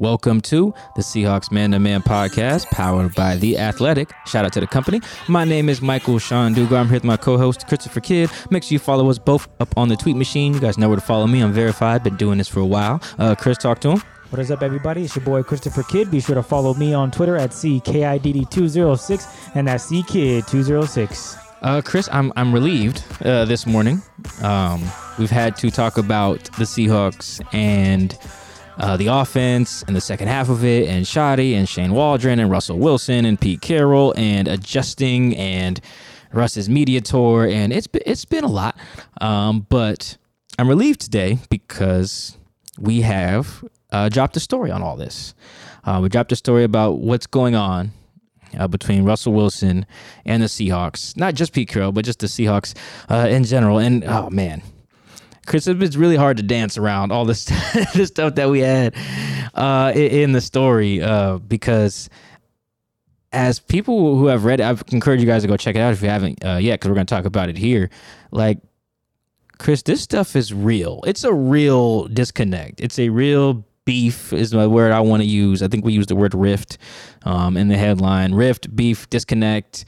Welcome to the Seahawks Man to Man podcast, powered by The Athletic. Shout out to the company. My name is Michael-Shawn Dugar. I'm here with my co host, Christopher Kidd. Make sure you follow us both up on the tweet machine. You guys know where to follow me. I'm verified, been doing this for a while. Uh, Chris, talk to him. What is up, everybody? It's your boy Christopher Kidd. Be sure to follow me on Twitter at CKIDD206 and that's CKid206. Uh, Chris, I'm I'm relieved uh, this morning. Um, we've had to talk about the Seahawks and uh, the offense and the second half of it, and Schotty and Shane Waldron and Russell Wilson and Pete Carroll and adjusting and Russ's media tour, and it's been, it's been a lot. Um, but I'm relieved today because we have uh, dropped a story on all this. Uh, we dropped a story about what's going on uh, between Russell Wilson and the Seahawks. Not just Pete Carroll, but just the Seahawks uh, in general. And oh man, Chris, it's really hard to dance around all this this stuff that we had uh, in the story uh, because as people who have read it, I encourage you guys to go check it out if you haven't uh, yet, because we're going to talk about it here. Like, Chris, this stuff is real. It's a real disconnect. It's a real beef is my word I want to use. I think we use the word rift um, in the headline. Rift, beef, disconnect.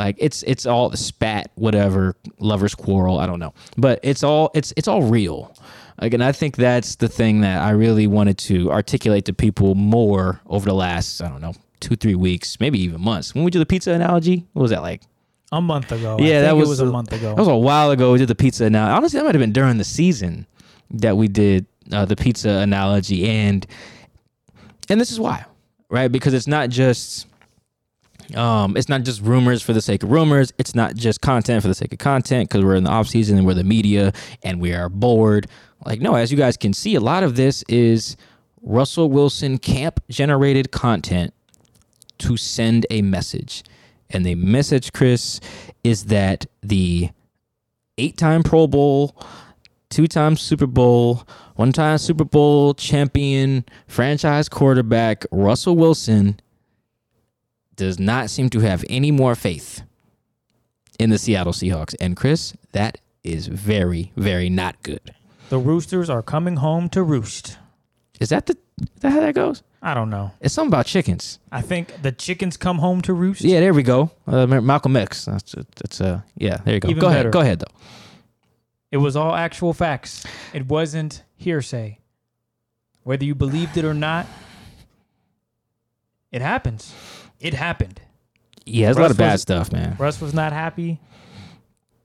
Like it's it's all spat, whatever, lovers quarrel. I don't know, but it's all it's it's all real. Again, I think that's the thing that I really wanted to articulate to people more over the last I don't know two three weeks, maybe even months. When we did the pizza analogy, what was that like? A month ago. Yeah, that was, it was a, month ago. That was a while ago. We did the pizza analogy. Honestly, that might have been during the season that we did uh, the pizza analogy, and and this is why, right? Because it's not just um, it's not just rumors for the sake of rumors. It's not just content for the sake of content because we're in the off season and we're the media and we are bored. Like, no, as you guys can see, a lot of this is Russell Wilson camp generated content to send a message. And the message, Chris, is that the eight time Pro Bowl, two time Super Bowl, one time Super Bowl champion, franchise quarterback, Russell Wilson does not seem to have any more faith in the Seattle Seahawks. And Chris, that is very, very not good. the Roosters are coming home to roost. Is that the is that how that goes? I don't know. It's something about chickens. I think the chickens come home to roost. Yeah, there we go. Uh, Malcolm X. That's that's uh yeah. There you go. Even go better. ahead. Go ahead though. It was all actual facts. It wasn't hearsay. Whether you believed it or not, it happens. It happened. Yeah, there's a lot of bad was- stuff, man. Russ was not happy.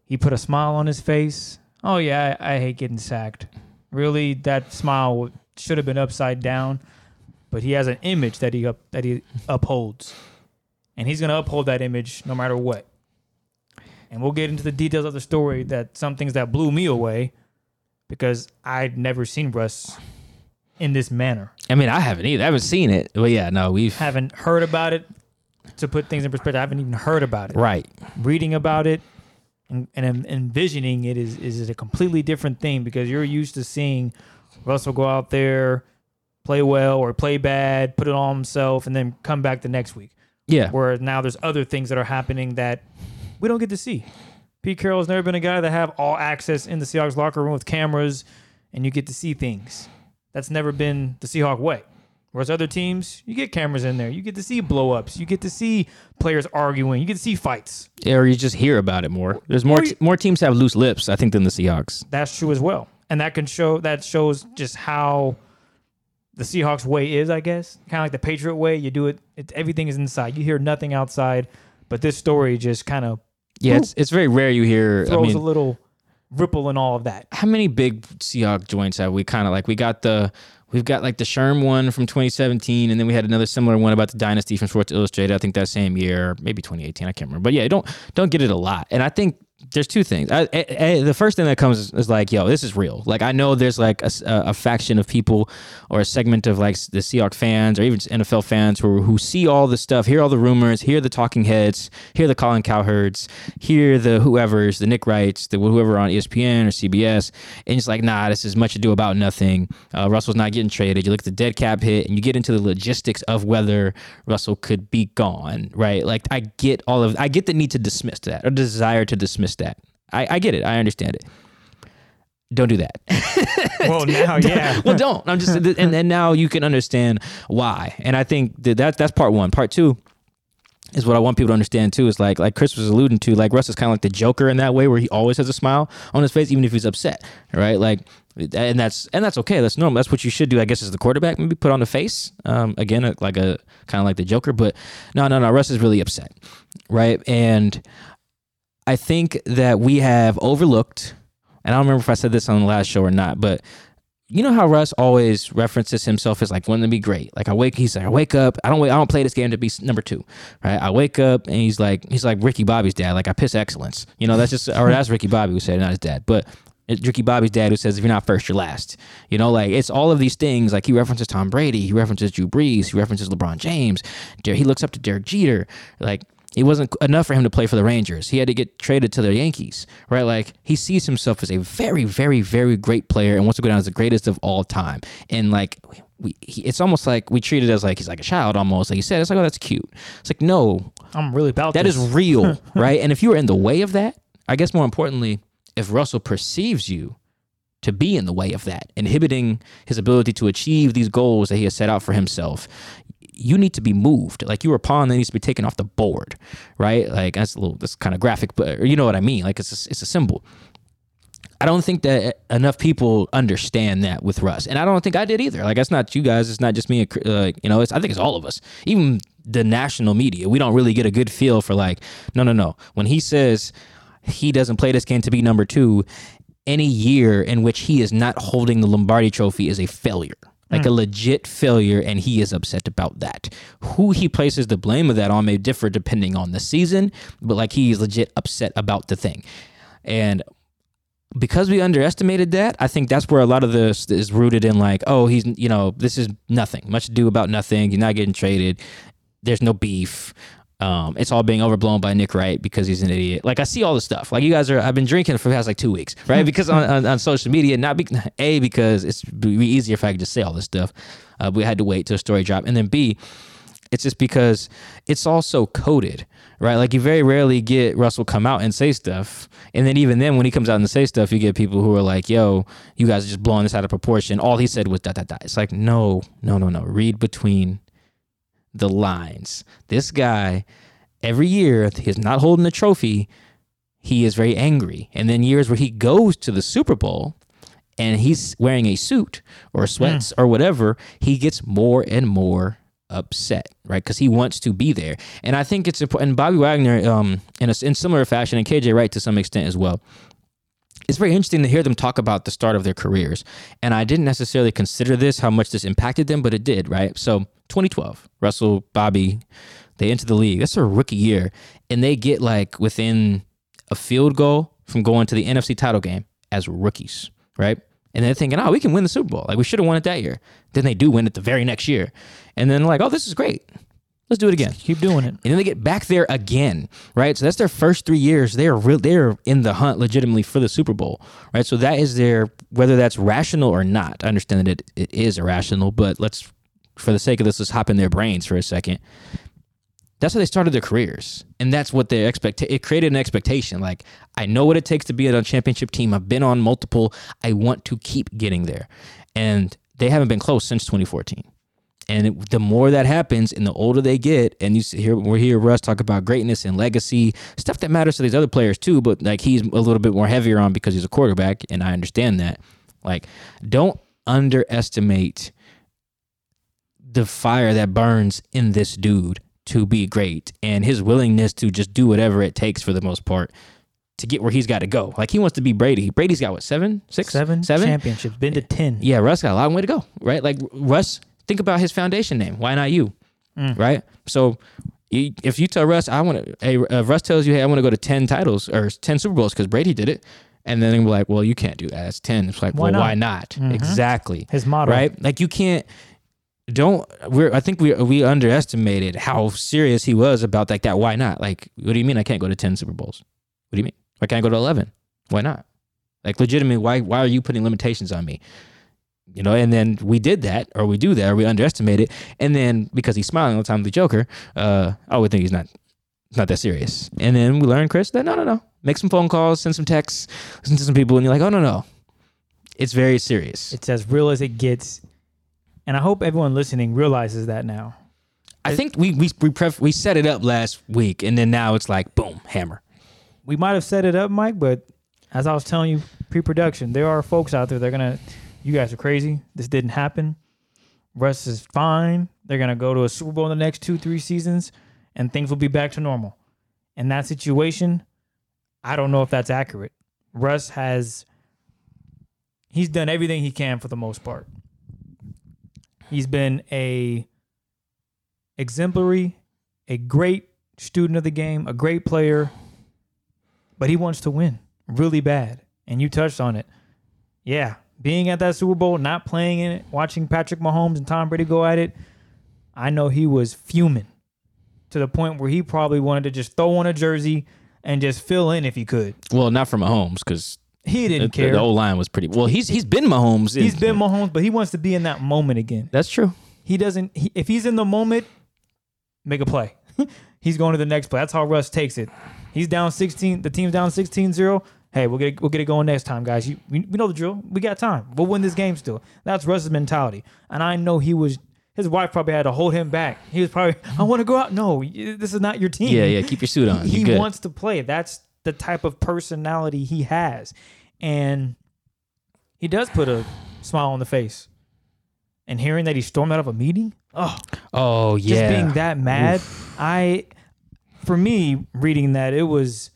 He put a smile on his face. Oh yeah, I, I hate getting sacked. Really, that smile should have been upside down, but he has an image that he up, that he upholds, and he's gonna uphold that image no matter what. And we'll get into the details of the story. That some things that blew me away, because I'd never seen Russ in this manner. I mean, I haven't either. I haven't seen it. But yeah, no, we've Haven't heard about it. To put things in perspective, I haven't even heard about it. right. reading about it and, and envisioning it is is a completely different thing because you're used to seeing Russell go out there, play well or play bad, put it on himself, and then come back the next week. Yeah. Where now there's other things that are happening that we don't get to see. Pete Carroll has never been a guy that have all access in the Seahawks locker room with cameras and you get to see things. That's never been the Seahawk way. Whereas other teams, you get cameras in there. You get to see blow ups. You get to see players arguing. You get to see fights. Or you just hear about it more. There's more you- more teams have loose lips, I think, than the Seahawks. That's true as well. And that can show that shows just how the Seahawks way is, I guess. Kind of like the Patriot way. You do it, it everything is inside. You hear nothing outside. But this story just kind of Yeah, it's it's very rare you hear. I throws mean, a little ripple in all of that. how many big Seahawk joints have we kind of like? We got the we've got like the Sherm one from 2017, and then we had another similar one about the dynasty from Sports Illustrated. I think that same year, maybe 2018. I can't remember, but yeah, don't don't get it a lot. And I think there's two things. I, I- I- the first thing that comes is, is like, yo, this is real. Like I know there's like a faction of people or a segment of like the Seahawk fans or even NFL fans who who see all the stuff, hear all the rumors, hear the talking heads, hear the Colin Cowherds, hear the whoever's, the Nick Wrights, the whoever on ESPN or CBS, and it's like, nah, this is much ado about nothing. Uh, Russell's not getting traded. You look at the dead cap hit, and you get into the logistics of whether Russell could be gone, right? Like I get all of, I get the need to dismiss that or desire to dismiss that. I, I get it. I understand it. Don't do that. Well, now, yeah. well, don't. I'm just, and, and now you can understand why. And I think that, that that's part one. Part two is what I want people to understand too. Is like like Chris was alluding to, like Russ is kind of like the Joker in that way, where he always has a smile on his face, even if he's upset, right? Like, and that's and that's okay. That's normal. That's what you should do, I guess, as the quarterback. Maybe put on the face, um, again, like a kind of like the Joker. But no, no, no. Russ is really upset, right? And I think that we have overlooked, and I don't remember if I said this on the last show or not, but you know how Russ always references himself as like wanting to be great. Like I wake, he's like I wake up. I don't wait. I don't play this game to be number two, right? I wake up and he's like he's like Ricky Bobby's dad. Like I piss excellence. You know that's just or that's Ricky Bobby who said it, not his dad, but. Ricky Bobby's dad who says if you're not first, you're last. You know, like it's all of these things. Like he references Tom Brady, he references Drew Brees, he references LeBron James. He looks up to Derek Jeter. Like it wasn't enough for him to play for the Rangers. He had to get traded to the Yankees, right? Like he sees himself as a very, very, very great player and wants to go down as the greatest of all time. And like we, he, it's almost like we treat it as like he's like a child almost. Like you said, it's like oh that's cute. It's like no, I'm really about that this. is real, right? And if you are in the way of that, I guess more importantly, if Russell perceives you to be in the way of that, inhibiting his ability to achieve these goals that he has set out for himself, you need to be moved. Like you are a pawn that needs to be taken off the board, right? Like that's a little, that's kind of graphic, but you know what I mean. Like it's a, it's a symbol. I don't think that enough people understand that with Russ, and I don't think I did either. Like, that's not you guys. It's not just me. Uh, you know, it's I think it's all of us. Even the national media, we don't really get a good feel for like, no, no, no. When he says he doesn't play this game to be number two, any year in which he is not holding the Lombardi Trophy is a failure. Like hmm. a legit failure, and he is upset about that. Who he places the blame of that on may differ depending on the season, but like he's legit upset about the thing. And because we underestimated that, I think that's where a lot of this is rooted in like, oh, he's, you know, this is nothing, much to do about nothing. You're not getting traded. There's no beef. Um, it's all being overblown by Nick Wright because he's an idiot. Like I see all this stuff. Like you guys are, I've been drinking for the past like two weeks, right? Because on, on, on social media, not be, a because it's be easier if I could just say all this stuff. Uh, we had to wait till a story drop, and then b it's just because it's all so coded, right? Like you very rarely get Russell come out and say stuff, and then even then, when he comes out and say stuff, you get people who are like, "Yo, you guys are just blowing this out of proportion." All he said was "da da da." It's like, no, no, no, no. Read between the lines. This guy, every year, he's not holding a trophy. He is very angry, and then years where he goes to the Super Bowl. And he's wearing a suit or sweats or whatever, he gets more and more upset, right? Because he wants to be there. And I think it's important. And Bobby Wagner, um, in a in similar fashion, and KJ Wright to some extent as well. It's very interesting to hear them talk about the start of their careers. And I didn't necessarily consider this, how much this impacted them, but it did, right? So 2012, Russell, Bobby, they enter the league. That's their rookie year. And they get like within a field goal from going to the NFC title game as rookies, right? And they're thinking, oh, we can win the Super Bowl. Like we should have won it that year. Then they do win it the very next year. And then like, oh, this is great. Let's do it again. Keep doing it. and then they get back there again, right? So that's their first three years. They're real. They're in the hunt legitimately for the Super Bowl, right? So that is their whether that's rational or not. I understand that it, it is irrational, but let's, for the sake of this, let's hop in their brains for a second. That's how they started their careers, and that's what their expect. It created an expectation. Like I know what it takes to be on a championship team. I've been on multiple. I want to keep getting there, and they haven't been close since 2014. And it, the more that happens, and the older they get, and you see here we're hear Russ talk about greatness and legacy, stuff that matters to these other players too. But like he's a little bit more heavier on because he's a quarterback, and I understand that. Like, don't underestimate the fire that burns in this dude to be great, and his willingness to just do whatever it takes for the most part to get where he's got to go. Like he wants to be Brady. Brady's got what seven, six, Seven, seven championships. Been to ten. yeah, Russ got a long way to go, right? Like Russ, think about his foundation name. Why not you? Right? So if you tell Russ, I want to, hey, uh, Russ tells you, hey, I want to go to 10 titles or 10 Super Bowls because Brady did it. And then they're like, well, you can't do that. It's 10. It's like, Why well, not? why not? Exactly. His model. Right? Like you can't, don't, we're, I think we, we underestimated how serious he was about like that. Why not? Like, what do you mean I can't go to 10 Super Bowls? What do you mean? Why can't I go to 11? Why not? Like legitimately, why why are you putting limitations on me? You know, and then we did that, or we do that, or we underestimate it, and then because he's smiling all the time, the Joker, uh, I would think he's not not that serious. And then we learn, Chris, that no, no, no, make some phone calls, send some texts, listen to some people, and you're like, oh no, no, it's very serious. It's as real as it gets. And I hope everyone listening realizes that now. I think we we we, pref- we set it up last week, and then now it's like boom, hammer. We might have set it up, Mike, but as I was telling you pre-production, there are folks out there that are gonna. You guys are crazy. This didn't happen. Russ is fine. They're gonna go to a Super Bowl in the next two, three seasons, and things will be back to normal. In that situation, I don't know if that's accurate. Russ has. He's done everything he can for the most part. He's been a exemplary, a great student of the game, a great player, but he wants to win really bad. And you touched on it. Yeah, being at that Super Bowl, not playing in it, watching Patrick Mahomes and Tom Brady go at it, I know he was fuming to the point where he probably wanted to just throw on a jersey and just fill in if he could. Well, not for Mahomes because He didn't care. the old line was pretty. Well, he's he's been Mahomes. He's been Mahomes, but he wants to be in that moment again. That's true. He doesn't. He, if he's in the moment, make a play. he's going to the next play. That's how Russ takes it. He's down 16. The team's down 16-0. Hey, we'll get we'll get it going next time, guys. You, we, we know the drill. We got time. We'll win this game still. That's Russ's mentality. And I know he was. His wife probably had to hold him back. He was probably, I want to go out. No, this is not your team. Yeah, yeah. Keep your suit on. He good. wants to play. That's the type of personality he has. And he does put a smile on the face. And hearing that he stormed out of a meeting, oh, Oh yeah. just being that mad. I, for me, reading that, it was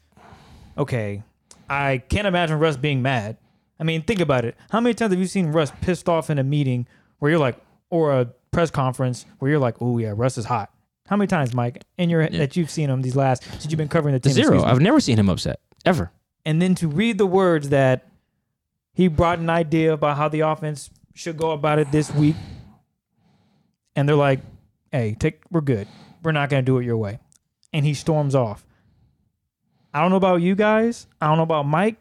okay. I can't imagine Russ being mad. I mean, think about it. How many times have you seen Russ pissed off in a meeting where you're like, or a press conference where you're like, oh yeah, Russ is hot. How many times, Mike, in your that you've seen him these last since you've been covering the team? Zero. I've never seen him upset ever. and then to read the words that he brought an idea about how the offense should go about it this week, and they're like, "Hey, take, we're good. We're not going to do it your way," and he storms off. I don't know about you guys. I don't know about Mike.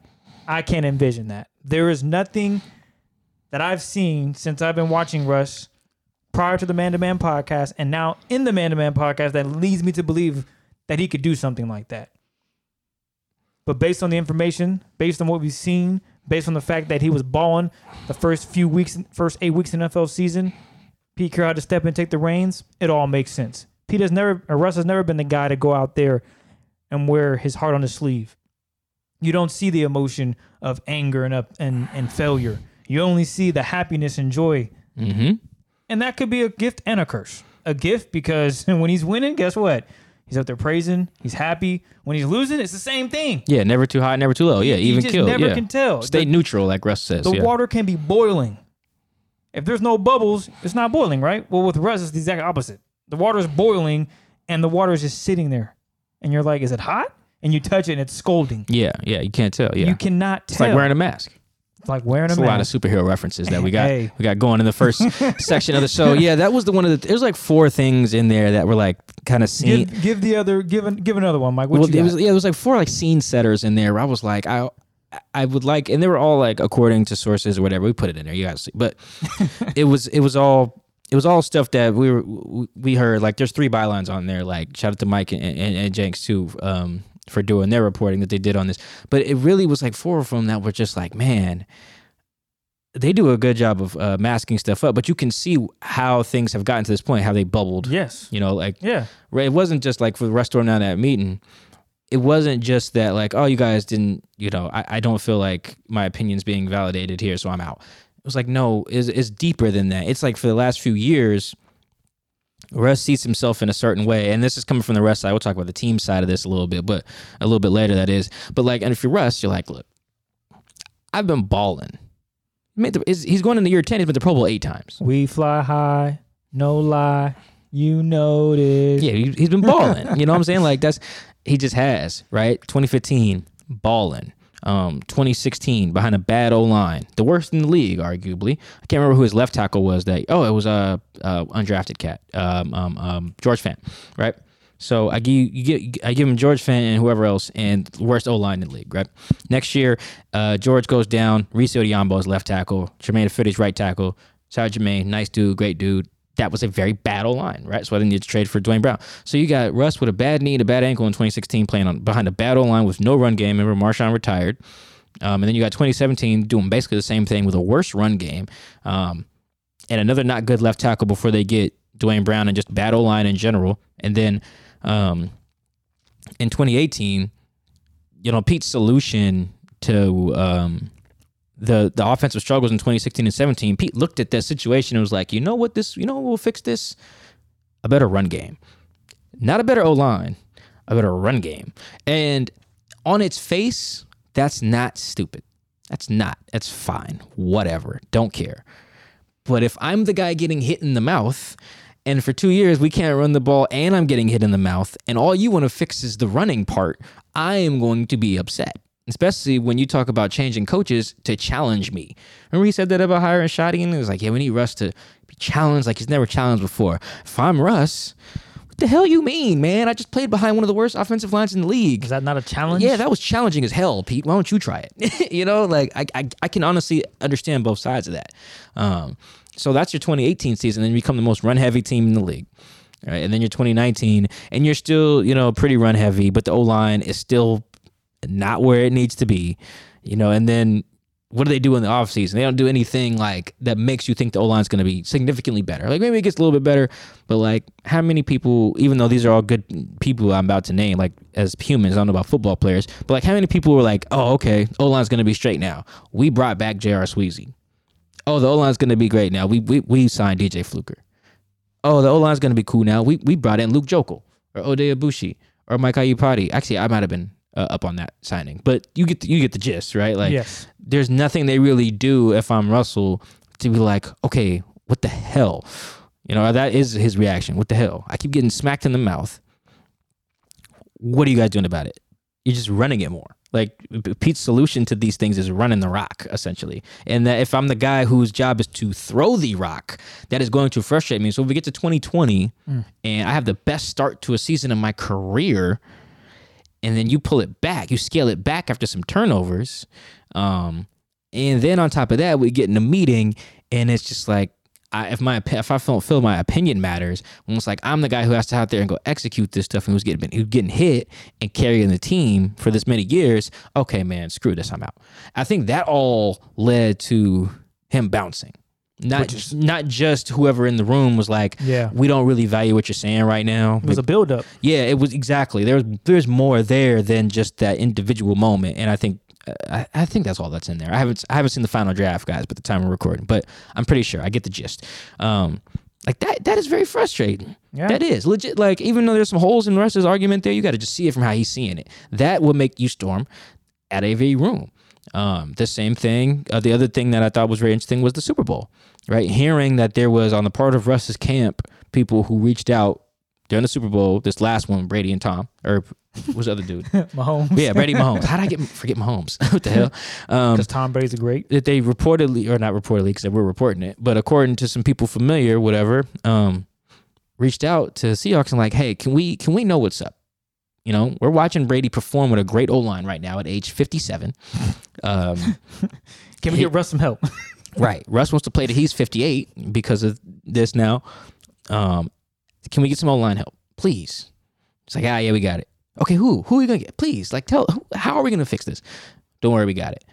I can't envision that. There is nothing that I've seen since I've been watching Russ prior to the Man to Man podcast and now in the Man to Man podcast that leads me to believe that he could do something like that. But based on the information, based on what we've seen, based on the fact that he was balling the first few weeks, first eight weeks in NFL season, Pete Carroll had to step in and take the reins. It all makes sense. Pete has never, Russ has never been the guy to go out there and wear his heart on his sleeve. You don't see the emotion of anger and up and, and failure. You only see the happiness and joy. Mm-hmm. And that could be a gift and a curse. A gift because when he's winning, guess what? He's out there praising. He's happy. When he's losing, it's the same thing. Yeah, never too high, never too low. Yeah, even kill. never yeah. can tell. Stay The- neutral, like Russ says. The yeah. water can be boiling. If there's no bubbles, it's not boiling, right? Well, with Russ, it's the exact opposite. The water is boiling, and the water is just sitting there, and you're like, "Is it hot?" And you touch it, and it's scolding. Yeah, yeah. You can't tell. Yeah, You cannot tell. it's like wearing a mask. It's like wearing a It's a lot of mask. superhero references that we got Hey. we got going in the first section of the show. Yeah, that was the one of the. There's like four things in there that were like kind of scene. Give, give the other give an, give another one, Mike. What well, you it got? was yeah, it was like four like scene setters in there. Where I was like, I I would like, and they were all like according to sources or whatever. We put it in there, you guys see, but it was it was all. It was all stuff that we were we heard. Like, there's three bylines on there. Like, shout out to Mike and, and, and Jenks too um, for doing their reporting that they did on this. But it really was like four of them that were just like, man, they do a good job of uh, masking stuff up. But you can see how things have gotten to this point, how they bubbled. yes. You know, like Yeah. It wasn't just like for the restaurant on that meeting. It wasn't just that like, oh, you guys didn't, you know, I, I don't feel like my opinion's being validated here, so I'm out. It was like, no, it's, it's deeper than that. It's like for the last few years, Russ sees himself in a certain way, and this is coming from the Russ side. We'll talk about the team side of this a little bit, but a little bit later that is. But like, and if you're Russ, you're like, look, I've been balling. Made the, is- he's going into year ten. He's been to Pro Bowl eight times. We fly high, no lie. You know this. Yeah, he, he's been balling. you know what I'm saying? Like that's he just has right. 2015 balling. Um, 2016 behind a bad O line, the worst in the league, arguably. I can't remember who his left tackle was. That oh, it was a uh, uh, undrafted cat, um, um, um, George Fant, right? So I give you get I give him George Fant and whoever else, and worst O line in the league, right? Next year, uh, George goes down. Rees Odhiambo is left tackle. Germain Ifedi's right tackle. Shout out Germain, nice dude, great dude. That was a very bad O line, right? So I didn't need to trade for Duane Brown. So you got Russ with a bad knee, and a bad ankle in 2016, playing on behind a bad O line with no run game. Remember, Marshawn retired. Um, and then you got 2017 doing basically the same thing with a worse run game, um, and another not good left tackle before they get Duane Brown and just bad O line in general. And then um, in 2018, you know, Pete's solution to um, the the offensive struggles in 2016 and 17, Pete looked at that situation and was like, you know what, this, you know, we'll fix this a better run game, not a better O line, a better run game. And on its face, that's not stupid. That's not. That's fine. Whatever. Don't care. But if I'm the guy getting hit in the mouth, and for two years we can't run the ball, and I'm getting hit in the mouth, and all you want to fix is the running part, I am going to be upset. Especially when you talk about changing coaches to challenge me. Remember he said that about hiring Schotty, and it was like, yeah, we need Russ to be challenged like he's never challenged before. If I'm Russ, what the hell you mean, man? I just played behind one of the worst offensive lines in the league. Is that not a challenge? Yeah, that was challenging as hell, Pete. Why don't you try it? you know, like I, I, I can honestly understand both sides of that. Um, so that's your 2018 season, and you become the most run heavy team in the league. All right, and then you're 2019, and you're still, you know, pretty run heavy, but the O line is still not where it needs to be. You know, and then what do they do in the offseason? They don't do anything like that makes you think the O line's going to be significantly better. Like maybe it gets a little bit better, but like how many people, even though these are all good people I'm about to name, like as humans, I don't know about football players, but like how many people were like, oh, okay, O line's going to be straight now. We brought back J.R. Sweezy. Oh, the O line's going to be great now. We, we, we signed DJ Fluker. Oh, the O line's going to be cool now. We, we brought in Luke Joeckel or Oday Aboushi or Mike Iupati. Actually, I might have been uh, up on that signing, but you get the, you get the gist, right? Like, yes. there's nothing they really do if I'm Russell to be like, okay, what the hell? You know, that is his reaction. What the hell? I keep getting smacked in the mouth. What are you guys doing about it? You're just running it more. Like Pete's solution to these things is running the rock, essentially. And that if I'm the guy whose job is to throw the rock, that is going to frustrate me. So if we get to 2020 and I have the best start to a season in my career, and then you pull it back, you scale it back after some turnovers. Um, and then on top of that, we get in a meeting, and it's just like, I, if my if I don't feel my opinion matters, almost like I'm the guy who has to out there and go execute this stuff, and who's getting who's getting hit and carrying the team for this many years. Okay, man, screw this, I'm out. I think that all led to him bouncing. Not not just whoever in the room was like, Yeah. we don't really value what you're saying right now. It was a buildup. Yeah, it was exactly. There's there's more there than just that individual moment, and I think I, I think that's all that's in there. I haven't I haven't seen the final draft, guys, but the time we're recording, but I'm pretty sure I get the gist. Um, like that that is very frustrating. Yeah. That is legit. Like even though there's some holes in the rest of his argument there, you got to just see it from how he's seeing it. That will make you storm at a room. Um, the same thing. Uh, the other thing that I thought was very interesting was the Super Bowl. Right, hearing that there was on the part of Russ's camp people who reached out during the Super Bowl, this last one, Brady and Tom, or what's the other dude? Mahomes. yeah, Brady Mahomes. How did I get forget Mahomes? what the hell? Um, Because Tom Brady's a great. that they reportedly, or not reportedly, because we're reporting it, but according to some people familiar, whatever, um, reached out to Seahawks and like, hey, can we can we know what's up? You know, we're watching Brady perform with a great O line right now at age 57. Um, Can we get Russ some help? Right. Russ wants to play that he's 58 because of this now. Um, can we get some O line help, please? It's like, ah, yeah, we got it. Okay, who? Who are we gonna get? Please, like, tell. How are we gonna fix this? Don't worry, we got it.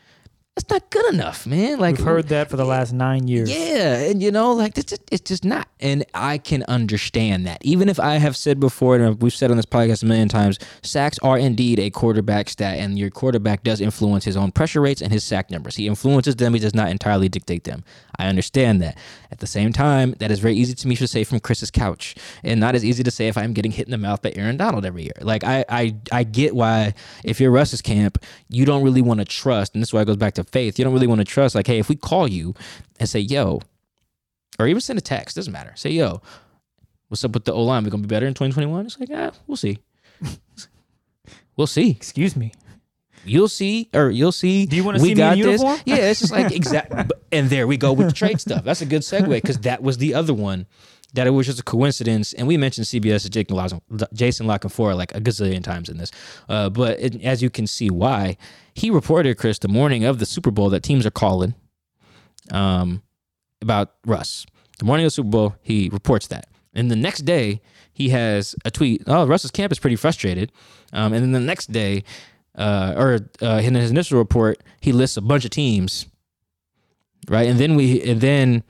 That's not good enough, man. Like, We've heard that for the last nine years. yeah, and you know, like it's just, it's just not. And I can understand that. Even if I have said before, and we've said on this podcast a million times, sacks are indeed a quarterback stat, and your quarterback does influence his own pressure rates and his sack numbers. He influences them. He does not entirely dictate them. I understand that. At the same time, that is very easy to me to say from Chris's couch, and not as easy to say if I'm getting hit in the mouth by Aaron Donald every year. Like I, I, I get why if you're Russ's camp, you don't really want to trust, and this is why it goes back to faith. You don't really want to trust. Like, hey, if we call you and say, "Yo," or even send a text, doesn't matter. Say, "Yo, what's up with the O line? We're gonna be better in 2021?" It's like, ah, we'll see. we'll see. Excuse me. You'll see, or you'll see. Do you wanna we see me in got this. uniform? Yeah, it's just like exact. and there we go with the trade stuff. That's a good segue because that was the other one that it was just a coincidence. And we mentioned CBS Jason Lock- Jason La Canfora like a gazillion times in this. Uh, but it, as you can see, why he reported Chris the morning of the Super Bowl that teams are calling um, about Russ. The morning of the Super Bowl, he reports that. And the next day, he has a tweet. Oh, Russ's camp is pretty frustrated. Um, and then the next day, uh, or uh, in his initial report, he lists a bunch of teams, right? And then we, and then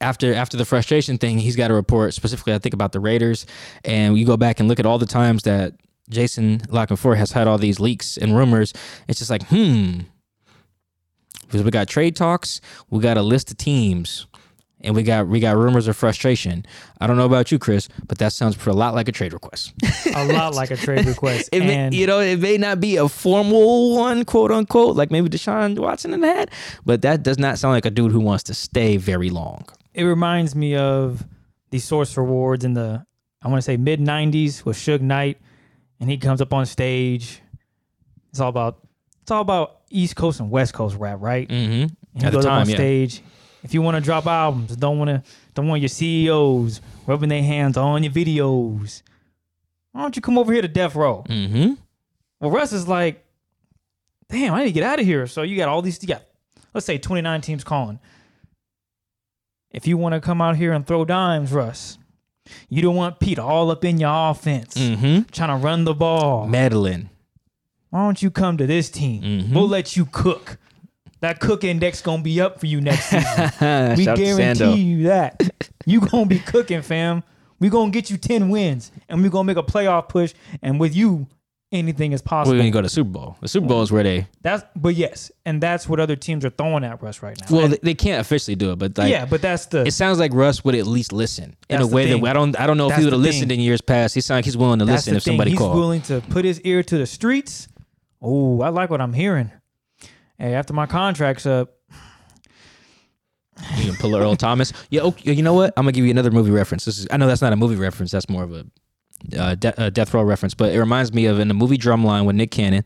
after after the frustration thing, he's got a report specifically, I think, about the Raiders. And you go back and look at all the times that Jason La Canfora has had all these leaks and rumors. It's just like, hmm, because we got trade talks, we got a list of teams, and we got we got rumors of frustration. I don't know about you, Chris, but that sounds a lot like a trade request. A lot like a trade request. It may, and you know, it may not be a formal one, quote unquote, like maybe Deshaun Watson in that, but that does not sound like a dude who wants to stay very long. it reminds me of the Source Awards in the I want to say mid '90s with Suge Knight, and he comes up on stage. It's all about it's all about East Coast and West Coast rap, right? Mm-hmm. And he At the goes up on time, yeah. stage. If you want to drop albums, don't want to don't want your CEOs rubbing their hands on your videos. Why don't you come over here to Death Row? Mm-hmm. Well, Russ is like, damn, I need to get out of here. So you got all these, you got, let's say 29 teams calling. If you want to come out here and throw dimes, Russ, you don't want Pete all up in your offense, Mm-hmm. trying to run the ball. Madeline. Why don't you come to this team? Mhm. We'll let you cook. That cook index gonna be up for you next season. we Shout out to Sando. guarantee you that. You gonna be cooking, fam. We gonna get you 10 wins, and we gonna make a playoff push. And with you, anything is possible. We're gonna go to the Super Bowl. The Super Bowl is where they That's but yes, and that's what other teams are throwing at Russ right now. well, And- they, they can't officially do it, but like yeah, but that's the it sounds like Russ would at least listen in a way thing. that I don't I don't know if he would have listened in years past. He sounds like he's willing to that's listen if thing. somebody He's called. willing to put his ear to the streets. Oh, I like what I'm hearing. Hey, after my contract's up, You can pull Earl Thomas. Yeah, okay, you know what? I'm gonna give you another movie reference. This is I know that's not a movie reference. That's more of a, uh, de- a death row reference. But it reminds me of in the movie Drumline with Nick Cannon.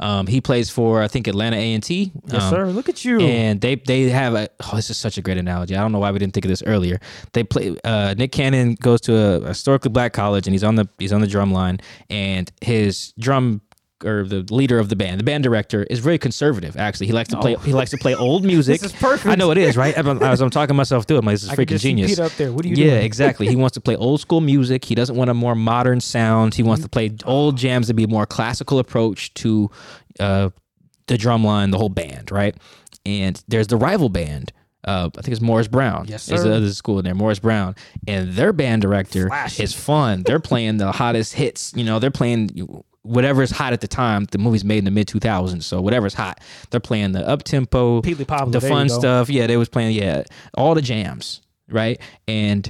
Um, he plays for I think Atlanta A and T. yes, sir. Look at you. And they they have a oh this is such a great analogy. I don't know why we didn't think of this earlier. They play uh, Nick Cannon goes to a historically black college and he's on the he's on the drum line and his drum or the leader of the band, the band director is very conservative. Actually, he likes to play he likes to play old music. This is perfect. I know it is right. I'm- As I'm talking myself through it, I'm like, this is I freaking genius. Up there. What are you Yeah, doing? exactly. He wants to play old school music. He doesn't want a more modern sound. He wants to play old jams to be a more classical approach to uh, the drum line, the whole band, right? And there's the rival band. Uh, I think it's Morris Brown. Yes, sir. the other school in there, Morris Brown, and their band director Flashy. is fun. They're playing the hottest hits. You know, they're playing whatever's hot at the time. The movie's made in the mid 2000s, so whatever's hot, they're playing the up tempo, the fun stuff. Yeah, they was playing yeah all the jams, right? And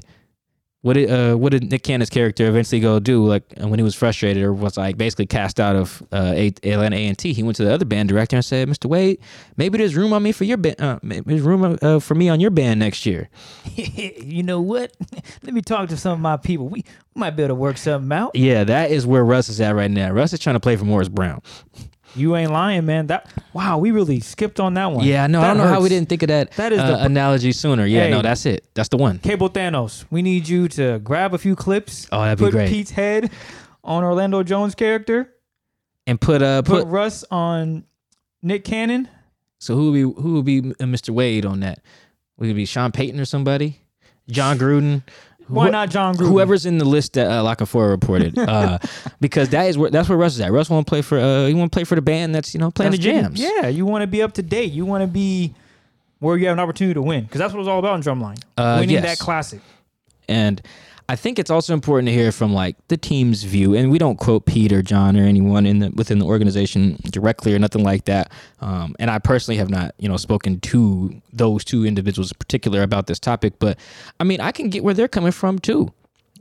what did uh, what did Nick Cannon's character eventually go do? Like when he was frustrated or was like basically cast out of uh, A- Atlanta A and T, he went to the other band director and said, "Mr. Wade, maybe there's room on me for your band. Uh, there's room uh, for me on your band next year." you know what? Let me talk to some of my people. We might be able to work something out. Yeah, that is where Russ is at right now. Russ is trying to play for Morris Brown. You ain't lying, man. That wow, we really skipped on that one. Yeah, no, I That don't know how we didn't think of that. That is uh, the- analogy sooner. Yeah, Hey. no, that's it. That's the one. Cable Thanos, we need you to grab a few clips. Oh, that'd be put great. Pete's head on Orlando Jones' character. And put uh Put, put Russ on Nick Cannon. so who would be who would be uh, Mr. Wade on that? Would it be Sean Payton or somebody? Jon Gruden? Why Who- not Jon Gruden? Whoever's in the list that uh, La Canfora reported, uh, because that is where that's where Russ is at. Russ want to play for uh, he want to play for the band that's you know playing That's the jams. Yeah, you want to be up to date. You want to be where you have an opportunity to win because that's what it's all about in Drumline. Uh, Winning yes. that classic. And I think it's also important to hear from like the team's view. And we don't quote Pete or John or anyone in the within the organization directly or nothing like that. Um, and I personally have not, you know, spoken to those two individuals in particular about this topic. But I mean, I can get where they're coming from too,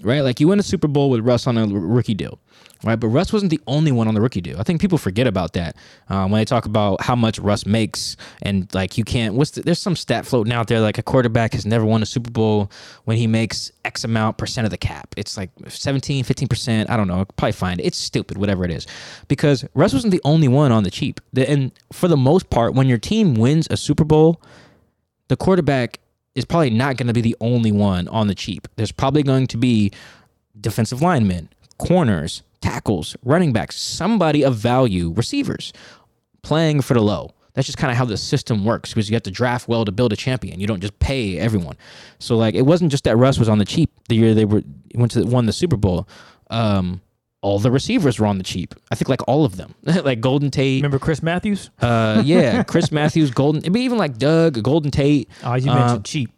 right? Like you win a Super Bowl with Russ on a rookie deal. Right, but Russ wasn't the only one on the rookie deal. I think people forget about that um, when they talk about how much Russ makes, and like you can't. What's the, there's some stat floating out there like a quarterback has never won a Super Bowl when he makes X amount percent of the cap. It's like 17, 15 percent. I don't know. Probably find it. It's stupid, whatever it is, because Russ wasn't the only one on the cheap. And for the most part, when your team wins a Super Bowl, the quarterback is probably not going to be the only one on the cheap. There's probably going to be defensive linemen, corners, tackles, running backs, somebody of value, receivers playing for the low. That's just kind of how the system works because you have to draft well to build a champion. You don't just pay everyone. So like it wasn't just that Russ was on the cheap the year they were went to won the Super Bowl. Um, all the receivers were on the cheap. I think like all of them, like Golden Tate. Remember Chris Matthews? Uh, yeah, Chris Matthews, Golden, maybe even like Doug, Golden Tate. Oh, you Uh, mentioned cheap.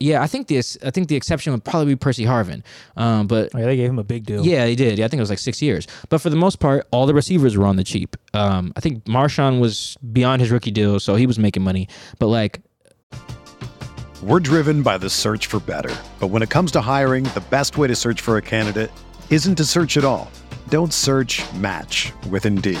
Yeah, I think this. I think the exception would probably be Percy Harvin. Um, but Oh, yeah, they gave him a big deal. yeah, he did. Yeah, I think it was like six years. But for the most part, all the receivers were on the cheap. Um, I think Marshawn was beyond his rookie deal, so he was making money. But like, We're driven by the search for better. But when it comes to hiring, the best way to search for a candidate isn't to search at all. Don't search match with Indeed.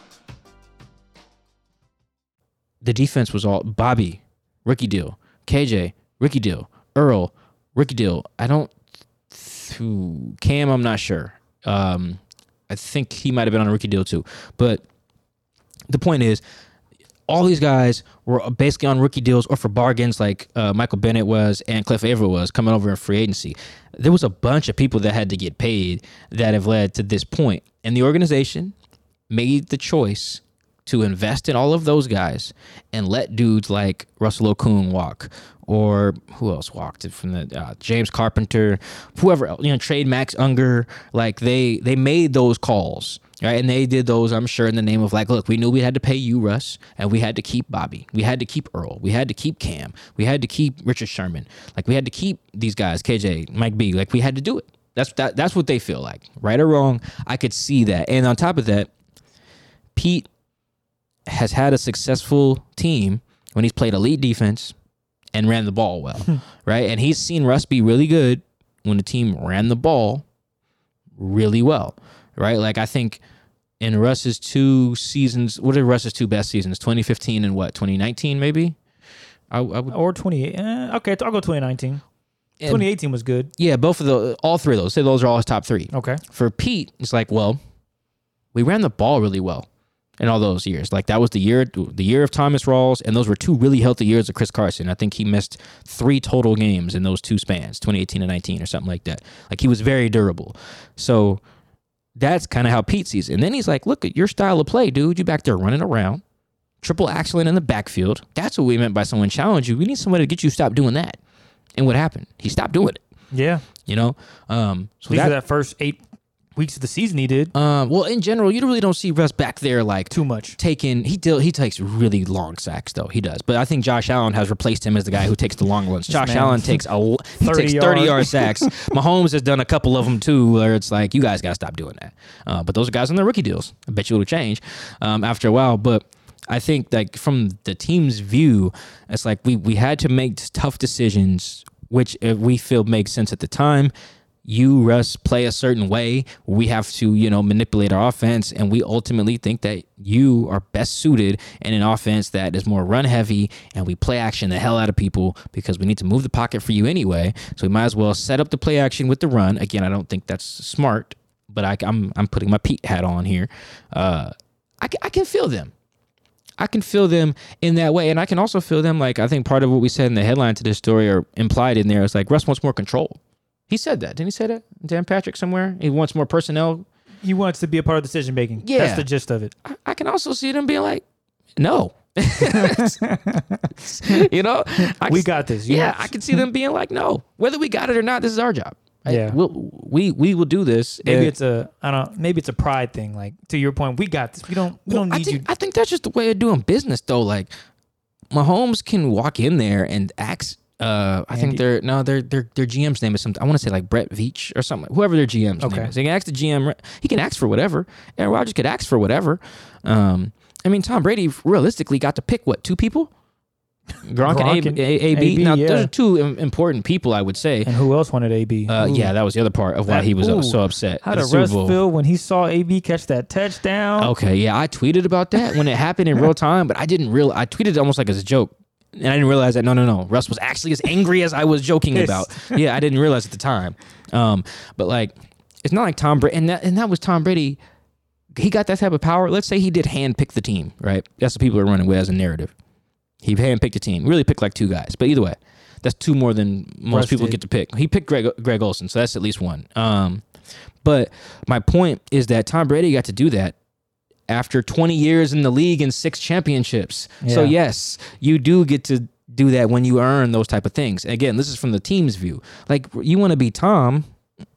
The defense was all Bobby, rookie deal, KJ, rookie deal, Earl, rookie deal. I don't. Th- Cam, I'm not sure. Um, I think he might have been on a rookie deal too. But the point is, all these guys were basically on rookie deals or for bargains, like uh, Michael Bennett was and Cliff Avril was coming over in free agency. There was a bunch of people that had to get paid that have led to this point, and the organization made the choice to invest in all of those guys and let dudes like Russell Okung walk or who else walked from the uh, James Carpenter, whoever else, you know, trade Max Unger. Like they they made those calls, right? And they did those, I'm sure, in the name of like, look, we knew we had to pay you, Russ, and we had to keep Bobby, we had to keep Earl, we had to keep Cam, we had to keep Richard Sherman, like we had to keep these guys, KJ, Mike B, like we had to do it. That's that. That's what they feel like, right or wrong. I could see that, and on top of that, Pete has had a successful team when he's played elite defense and ran the ball well, right? And he's seen Russ be really good when the team ran the ball really well, right? Like I think in Russ's two seasons, what are Russ's two best seasons? 2015 and what? 2019 maybe? I, I would Or 28. Eh, okay, I'll go 2019. and- 2018 was good. yeah, both of the all three of those. Say those are all his top three. Okay. For Pete, it's like, well, we ran the ball really well in all those years. Like that was the year, the year of Thomas Rawls, and those were two really healthy years of Chris Carson. I think he missed three total games in those two spans, 2018 and 19 or something like that. Like he was very durable. So that's kind of how Pete sees it. And then he's like, look at your style of play, dude. You back there running around, triple axling in the backfield. That's what we meant by someone challenge you. We need somebody to get you to stop doing that. And what happened? He stopped doing it. Yeah. You know, um, so least that, for that first eight weeks of the season, he did um, well, in general, you really don't see Russ back there like too much. taking. He deal, he takes really long sacks though. He does, but I think Josh Allen has replaced him as the guy who takes the long ones. Josh man. Allen takes a he 30 takes thirty yard. yard sacks. Mahomes has done a couple of them too, where it's like you guys got to stop doing that. Uh, but those are guys on their rookie deals. I bet you it'll change um, after a while, but. I think like from the team's view, it's like we we had to make tough decisions, which uh, we feel makes sense at the time. You Russ play a certain way. We have to you know manipulate our offense, and we ultimately think that you are best suited in an offense that is more run heavy, and we play action the hell out of people because we need to move the pocket for you anyway. So we might as well set up the play action with the run. Again, I don't think that's smart, but I, I'm I'm putting my Pete hat on here. Uh, I, I can feel them. I can feel them in that way. And I can also feel them like I think part of what we said in the headline to this story or implied in there is like Russ wants more control. He said that. Didn't he say that? Dan Patrick somewhere? He wants more personnel. He wants to be a part of decision making. Yeah. That's the gist of it. I, I can also see them being like, no. you know? I We can- got this. You Yeah, know? I can see them being like, no. Whether we got it or not, this is our job. I- Yeah. we'll, we we will do this. Maybe it's a I don't. Maybe it's a pride thing. Like to your point, we got this. We don't. We Well, don't I need think, you. I think that's just the way of doing business, though. Like Mahomes can walk in there and ask. Uh, I think their no, their their their GM's name is something. I want to say like Brett Veach or something. Whoever their GM's Okay. name is, he can ask the GM. He can ask for whatever. Aaron Rodgers could ask for whatever. Um, I mean, Tom Brady realistically got to pick what two people. Gronk, Gronk and and A- A- AB. Now yeah. those are two important people, I would say. And who else wanted AB? Uh, yeah, that was the other part of why That- he was uh, ooh. so upset. How did Russ feel when he saw AB catch that touchdown? Okay, yeah, I tweeted about that when it happened in real time, but I didn't real. I tweeted almost like as a joke, and I didn't realize that. No, no, no. Russ was actually as angry as I was joking about. Yeah, I didn't realize at the time. Um, but like, it's not like Tom Brady, and that and that was Tom Brady. He got that type of power. Let's say he did handpick the team, right? That's what people are running with as a narrative. He handpicked a team. Really picked like two guys, but either way, that's two more than most Russ people did. get to pick. He picked Greg Greg Olsen, so that's at least one. Um, but my point is that Tom Brady got to do that after 20 years in the league and six championships. So yes, you do get to do that when you earn those type of things. Again, this is from the team's view. Like you want to be Tom,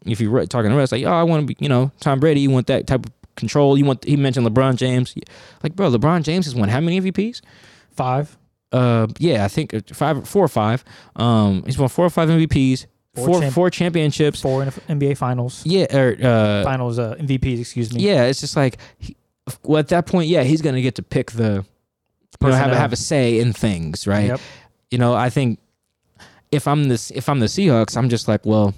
if you're talking to us, like, oh, I want to be, you know, Tom Brady. You want that type of control. You want. He mentioned LeBron James. Like, bro, LeBron James has won how many MVPs? Five. Uh, yeah, I think uh, five, four or five. Um, he's won four or five MVPs, Four four, champ- four championships. Four NBA finals. Yeah, or uh, finals uh, MVPs. Excuse me. yeah, it's just like, he, well, at that point, yeah, he's gonna get to pick the, you know, have a, have a say in things, right? Yep. You know, I think if I'm this, if I'm the Seahawks, I'm just like, well,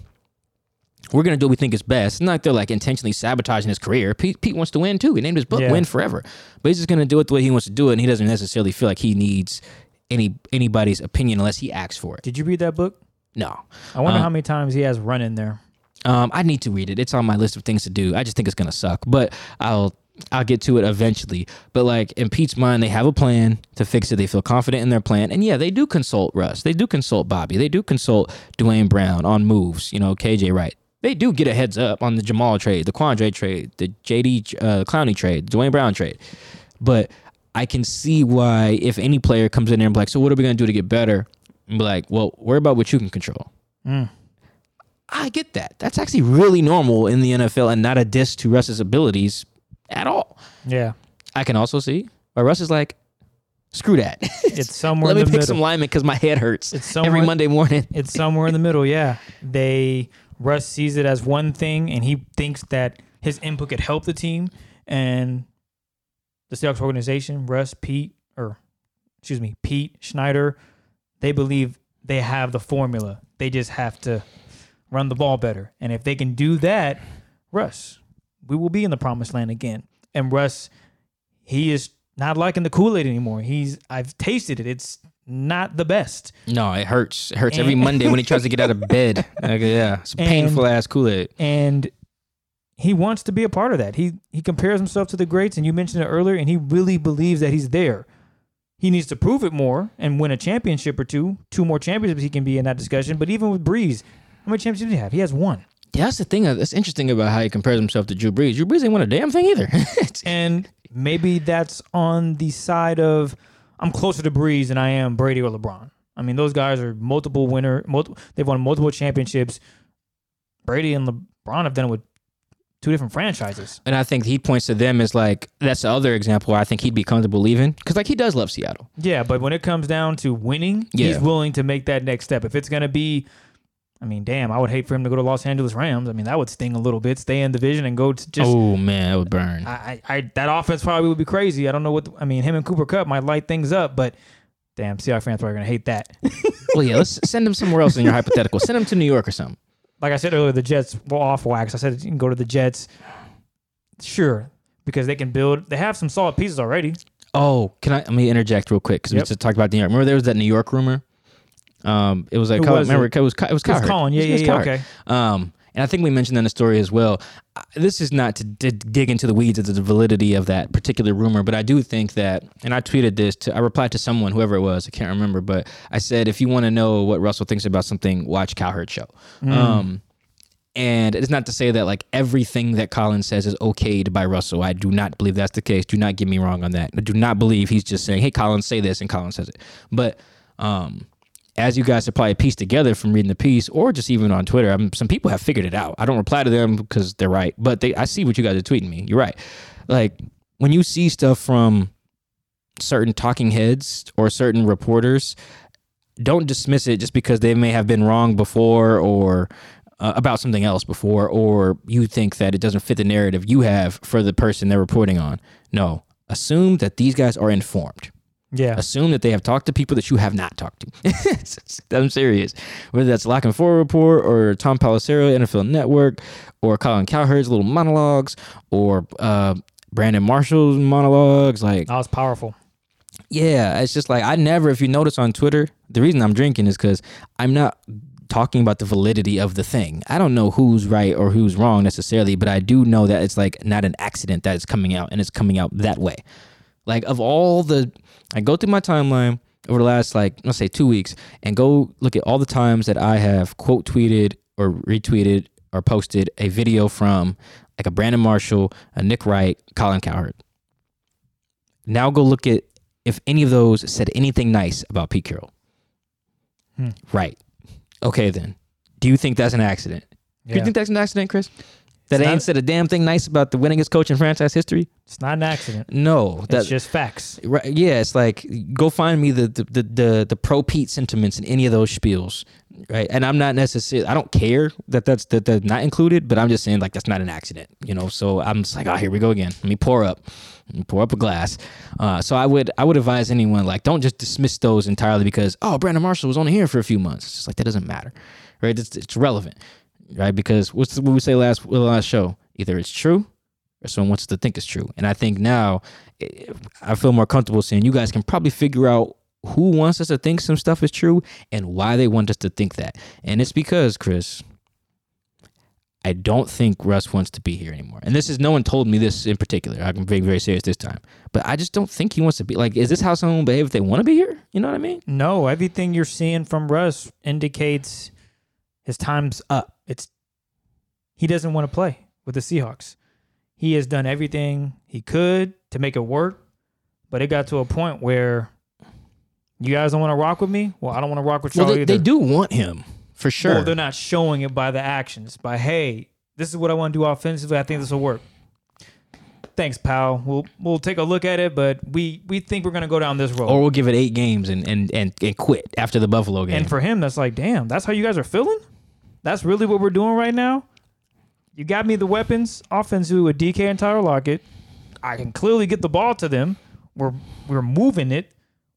we're gonna do what we think is best. Not like they're like intentionally sabotaging his career. Pete, Pete wants to win too. He named his book Yeah. "Win Forever," but he's just gonna do it the way he wants to do it, and he doesn't necessarily feel like he needs any anybody's opinion unless he asks for it. Did you read that book? No. I wonder Uh, how many times he has run in there. Um, I need to read it. It's on my list of things to do. I just think it's gonna suck, but I'll I'll get to it eventually. But like in Pete's mind, they have a plan to fix it. They feel confident in their plan, and yeah, they do consult Russ. They do consult Bobby. They do consult Duane Brown on moves. You know, KJ Wright. They do get a heads up on the Jamal trade, the Quandre trade, the JD uh, Clowney trade, Duane Brown trade. But I can see why if any player comes in there and be like, so what are we gonna do to get better? And be like, well, worry about what you can control. Mm. I get that. That's actually really normal in the NFL and not a diss to Russ's abilities at all. Yeah. I can also see why Russ is like, screw that. It's somewhere Let me pick middle. some linemen because my head hurts It's every Monday morning. It's somewhere in the middle, yeah. They Russ sees it as one thing and he thinks that his input could help the team and the Seahawks organization, Russ, Pete, or excuse me, Pete, Schneider, they believe they have the formula. They just have to run the ball better. And if they can do that, Russ, we will be in the promised land again. And Russ, he is not liking the Kool Aid anymore. He's I've tasted it. It's not the best. No, it hurts. It hurts every Monday when he tries to get out of bed. Like, yeah, it's a painful ass Kool Aid. and he wants to be a part of that. He he compares himself to the greats, and you mentioned it earlier, and he really believes that he's there. He needs to prove it more and win a championship or two. Two more championships he can be in that discussion. But even with Brees, how many championships do he have? He has one. Yeah, that's the thing uh, that's interesting about how he compares himself to Drew Brees. Drew Brees ain't won a damn thing either. And maybe that's on the side of I'm closer to Brees than I am Brady or LeBron. I mean, those guys are multiple winner. Multiple, they've won multiple championships. Brady and LeBron have done it with two different franchises. and I think he points to them as like that's the other example where I think he'd be comfortable leaving because like he does love Seattle. Yeah, but when it comes down to winning, he's willing to make that next step. If it's going to be, I mean, damn, I would hate for him to go to Los Angeles Rams. I mean, that would sting a little bit. Stay in division and go to just. oh man, that would burn. I, I, I, that offense probably would be crazy. I don't know what. The, I mean, him and Cooper Kupp might light things up, but damn, Seahawks fans probably gonna hate that. well, yeah, let's send him somewhere else in your hypothetical. Send him to New York or something. like I said earlier, the Jets will off wax. I said you can go to the Jets. Sure, because they can build. They have some solid pieces already. Oh, can I? Let me interject real quick because we just talked about New York. Remember there was that New York rumor. Um, it was like Who Colin- was remember it? it was it was It was Colin. Yeah, It yeah, was yeah. Cowherd. Okay. Um, and I think we mentioned that in the story as well. This is not to d- dig into the weeds of the validity of that particular rumor, but I do think that, and I tweeted this to, I replied to someone, whoever it was, I can't remember, but I said, if you want to know what Russell thinks about something, watch Cowherd Show. Um, and it's not to say that like everything that Colin says is okayed by Russell. I do not believe that's the case. Do not get me wrong on that. I do not believe he's just saying, "Hey, Colin, say this," and Colin says it. But um, as you guys have probably pieced together from reading the piece, or just even on Twitter, I mean, some people have figured it out. I don't reply to them because they're right, but they I see what you guys are tweeting me. You're right. Like when you see stuff from certain talking heads or certain reporters, don't dismiss it just because they may have been wrong before or uh, about something else before, or you think that it doesn't fit the narrative you have for the person they're reporting on. No, assume that these guys are informed. Yeah. Assume that they have talked to people that you have not talked to. I'm serious. Whether that's La Canfora Report or Tom Pelissero, NFL Network, or Colin Cowherd's little monologues, or uh, Brandon Marshall's monologues, like That was powerful. yeah, it's just like I never. If you notice on Twitter, the reason I'm drinking is because I'm not talking about the validity of the thing. I don't know who's right or who's wrong necessarily, but I do know that it's like not an accident that it's coming out and it's coming out that way. Like of all the, I go through my timeline over the last like let's say two weeks and go look at all the times that I have quote tweeted or retweeted or posted a video from like a Brandon Marshall, a Nick Wright, Colin Cowherd. Now go look at if any of those said anything nice about Pete Carroll. Hmm. Right. Okay then. Do you think that's an accident? Do you think that's an accident, Chris? That It's ain't not- said a damn thing nice about the winningest coach in franchise history? It's not an accident. No. That, it's just facts. Right, yeah, it's like go find me the the, the the the pro Pete sentiments in any of those spiels, right? And I'm not necessarily I don't care that that's that that's not included, but I'm just saying like that's not an accident, you know. So I'm just like, oh, here we go again. Let me pour up, Let me pour up a glass. Uh, so I would I would advise anyone like don't just dismiss those entirely because oh Brandon Marshall was only here for a few months. It's just like that doesn't matter, right? It's, it's relevant, right? Because what's what we say last last show? Either it's true or someone wants us to think it's true. And I think now eh, I feel more comfortable saying you guys can probably figure out who wants us to think some stuff is true and why they want us to think that. And it's because, Chris, I don't think Russ wants to be here anymore. And this is no one told me this in particular. I'm being very serious this time. But I just don't think he wants to be like, is this how someone behave if they want to be here? You know what I mean? No, everything you're seeing from Russ indicates his time's up. He doesn't want to play with the Seahawks. He has done everything he could to make it work, but it got to a point where you guys don't want to rock with me. Well, I don't want to rock with y'all Well, they, either. they do want him for sure. Well, they're not showing it by the actions. By hey, this is what I want to do offensively. I think this will work. Thanks, pal. We'll we'll take a look at it, but we we think we're gonna go down this road. or we'll give it eight games and, and, and, and quit after the Buffalo game. And for him, that's like, damn, that's how you guys are feeling? That's really what we're doing right now? You got me the weapons offensively with DK and Tyler Lockett. I can clearly get the ball to them. We're we're moving it.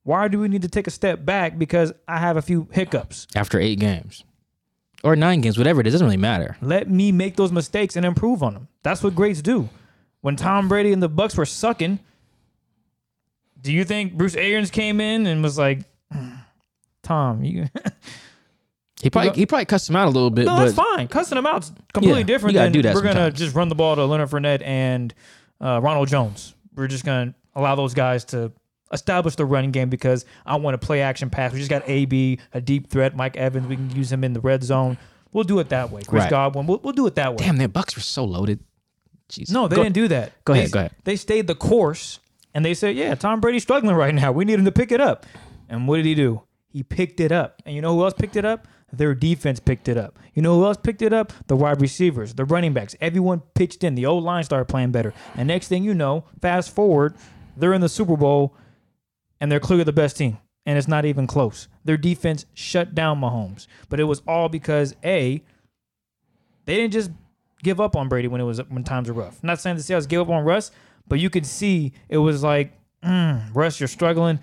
Why do we need to take a step back because I have a few hiccups? after eight games or nine games, whatever it is, doesn't really matter. Let me make those mistakes and improve on them. That's what greats do. When Tom Brady and the Bucs were sucking, Do you think Bruce Arians came in and was like, hmm, Tom, you He probably he probably cussed him out a little bit, No, but that's fine. Cussing them out's completely Yeah, different you gotta than do that we're gonna sometimes. just run the ball to Leonard Fournette and uh, Ronald Jones. We're just gonna allow those guys to establish the running game because I want to play action pass. We just got AB, a deep threat, Mike Evans. We can use him in the red zone. We'll do it that way. Chris Right. Godwin. We'll, we'll do it that way. damn, their Bucs were so loaded. Jeez. No, they Go- didn't do that. go They- ahead, go ahead. They stayed the course and they said, "Yeah, Tom Brady's struggling right now. We need him to pick it up." And what did he do? He picked it up. And you know who else picked it up? Their defense picked it up. You know who else picked it up? The wide receivers, the running backs. Everyone pitched in. The O line started playing better. And next thing you know, fast forward, they're in the Super Bowl and they're clearly the best team. And it's not even close. Their defense shut down Mahomes. But it was all because A, they didn't just give up on Brady when it was when times were rough. I'm not saying the Seahawks gave up on Russ, but you could see it was like, mm, Russ, you're struggling.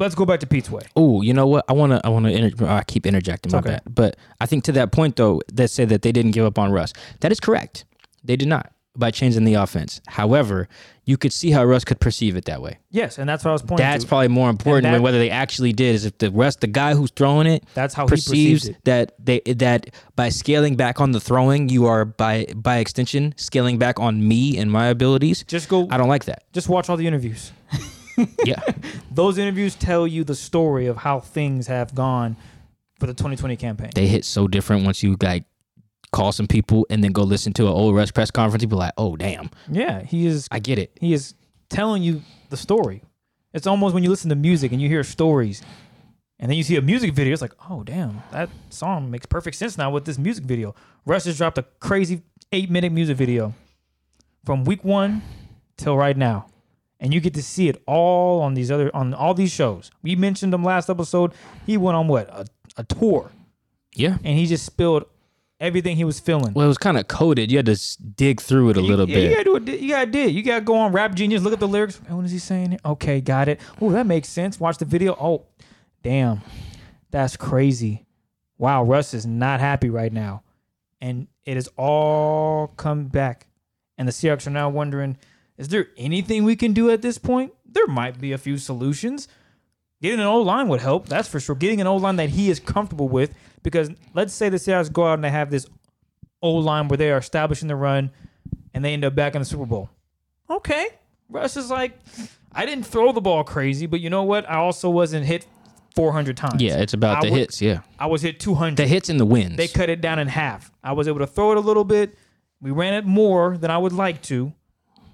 Let's go back to Pete's way. Oh, you know what? I want to. I want to. Inter- uh, I keep interjecting. My okay. bad. But I think to that point though, that said that they didn't give up on Russ. That is correct. They did not by changing the offense. However, you could see how Russ could perceive it that way. Yes, and that's what I was pointing That's to. probably more important than whether they actually did. Is if the rest, the guy who's throwing it, That's how he perceives perceives it. that they that by scaling back on the throwing, you are by by extension scaling back on me and my abilities. Just go. I don't like that. Just watch all the interviews. Yeah, Those interviews tell you the story of how things have gone for the 2020 campaign. they hit so different once you like call some people and then go listen to an old Russ press conference. You be like, oh damn, Yeah, he is. I get it. He is telling you the story. It's almost when you listen to music and you hear stories, and then you see a music video. It's like, oh damn, that song makes perfect sense now with this music video. Russ just dropped a crazy eight minute music video from week one till right now, and you get to see it all on these other on all these shows. We mentioned him last episode. He went on what a, a tour, Yeah. and he just spilled everything he was feeling. Well, it was kind of coded. You had to dig through it a little yeah, bit. You gotta do it. You gotta do it. You gotta go on Rap Genius, look at the lyrics. Oh, What is he saying? Okay, got it. Oh, that makes sense. Watch the video. Oh, damn, that's crazy. Wow, Russ is not happy right now, and it has all come back. And the Seahawks are now wondering: Is there anything we can do at this point? There might be a few solutions. Getting an O line would help, that's for sure. Getting an O line that he is comfortable with, because let's say the Seahawks go out and they have this O line where they are establishing the run, and they end up back in the Super Bowl. Okay, Russ is like, I didn't throw the ball crazy, but you know what? I also wasn't hit 400 times. yeah, it's about I the would- hits. Yeah, I was hit 200. the hits and the wins. They cut it down in half. I was able to throw it a little bit. We ran it more than I would like to,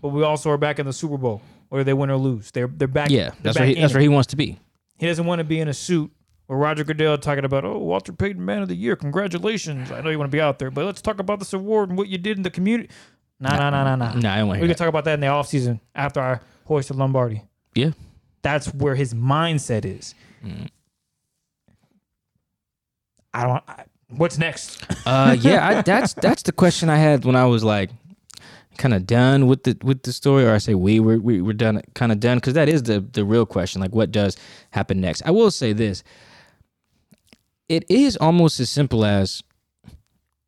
but we also are back in the Super Bowl, whether they win or lose. They're they're back. yeah, they're that's back where he, that's where he wants to be. He doesn't want to be in a suit where Roger Goodell talking about, oh, Walter Payton Man of the Year, congratulations. I know you want to be out there, but let's talk about this award and what you did in the community. Nah, nah, nah, nah, nah. Nah, I don't want We can talk about that in the offseason after I hoisted Lombardi. Yeah. That's where his mindset is. Mm. I don't. I, what's next? Uh, yeah, I, that's that's the question I had when I was like kind of done with the with the story, or I say we were we were done kind of done because that is the the real question. Like, what does happen next? I will say this: it is almost as simple as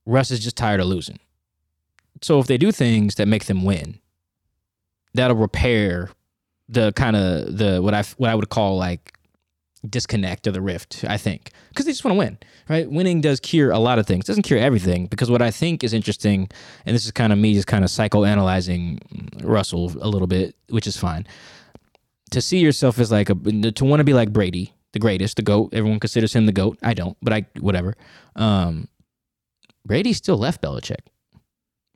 Russ is just tired of losing. So if they do things that make them win, that'll repair the kind of the what I what I would call like disconnect or the rift. I think because they just want to win, right? Winning does cure a lot of things. Doesn't cure everything because what I think is interesting, and this is kind of me just kind of psychoanalyzing Russell a little bit, which is fine. To see yourself as like a to want to be like Brady, the greatest, the goat. Everyone considers him the goat. I don't, but I whatever. Um, Brady still left Belichick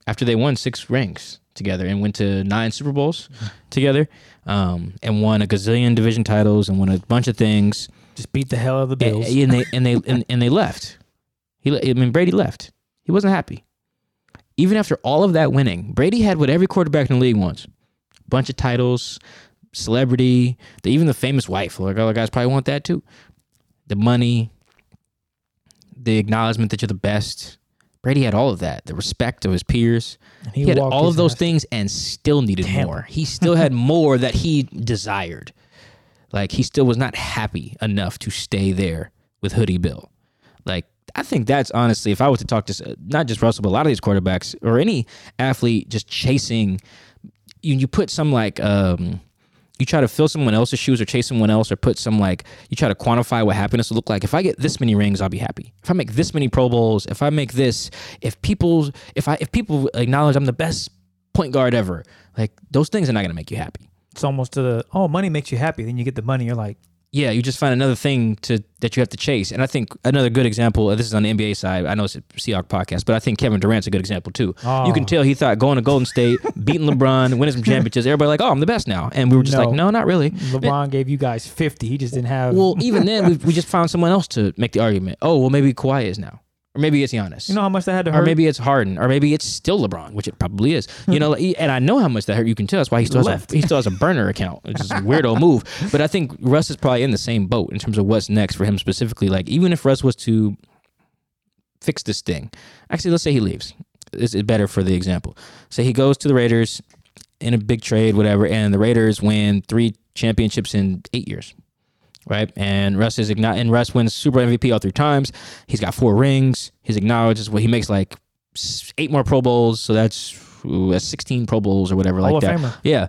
after they won six rings together and went to nine Super Bowls together, um, and won a gazillion division titles and won a bunch of things. Just beat the hell out of the And, Bills. and they and they and, and they left. He, I mean, Brady left. He wasn't happy. Even after all of that winning, Brady had what every quarterback in the league wants: bunch of titles, celebrity, the, even the famous wife. Like other guys probably want that too. The money, the acknowledgement that you're the best. Brady had all of that. The respect of his peers. And He, had all of those ass- things and still needed Damn. more. He still had more that he desired. Like he still was not happy enough to stay there with Hoodie Bill. Like I think that's honestly, if I was to talk to not just Russell, but a lot of these quarterbacks or any athlete just chasing, you you put some like um, you try to fill someone else's shoes or chase someone else or put some like you try to quantify what happiness will look like. If I get this many rings, I'll be happy. If I make this many Pro Bowls, if I make this, if people if I if people acknowledge I'm the best point guard ever, like those things are not gonna make you happy. It's almost to the oh, money makes you happy. Then you get the money, you're like, yeah, you just find another thing to that you have to chase. And I think another good example, this is on the NBA side. I know it's a Seahawks podcast, but I think Kevin Durant's a good example too. Oh. You can oh. tell he thought going to Golden State, beating LeBron, winning some championships. Everybody like, oh, I'm the best now, and we were just No. like, no, not really. LeBron gave you guys 50. He just didn't have. Well, even then, we we just found someone else to make the argument. Oh, well, maybe Kawhi is now, or maybe it's Giannis. you know how much that had to hurt, or maybe it's Harden, or maybe it's still LeBron, which it probably is. You know, and I know how much that hurt. You can tell that's why he still has a, he still has a burner account, which is a weirdo move. But I think Russ is probably in the same boat in terms of what's next for him specifically. Like even if Russ was to fix this thing, actually, let's say he leaves. This is better for the example. Say he goes to the Raiders in a big trade, whatever, and the Raiders win three championships in eight years. Right, and Russ is igno- and Russ wins Super MVP all three times. He's got four rings. He's acknowledged as well. He makes like eight more Pro Bowls, so that's, ooh, that's sixteen Pro Bowls or whatever Hall like that. Famer. Yeah,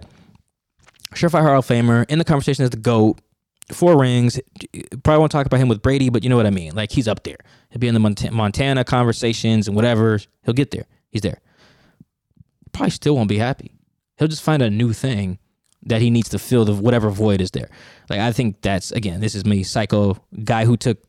surefire Hall of Famer in the conversation as the goat. Four rings. Probably won't talk about him with Brady, but you know what I mean. Like he's up there. He'll be in the Mont- Montana conversations and whatever. He'll get there. He's there. Probably still won't be happy. He'll just find a new thing that he needs to fill the whatever void is there. Like I think that's again, this is me, psycho guy who took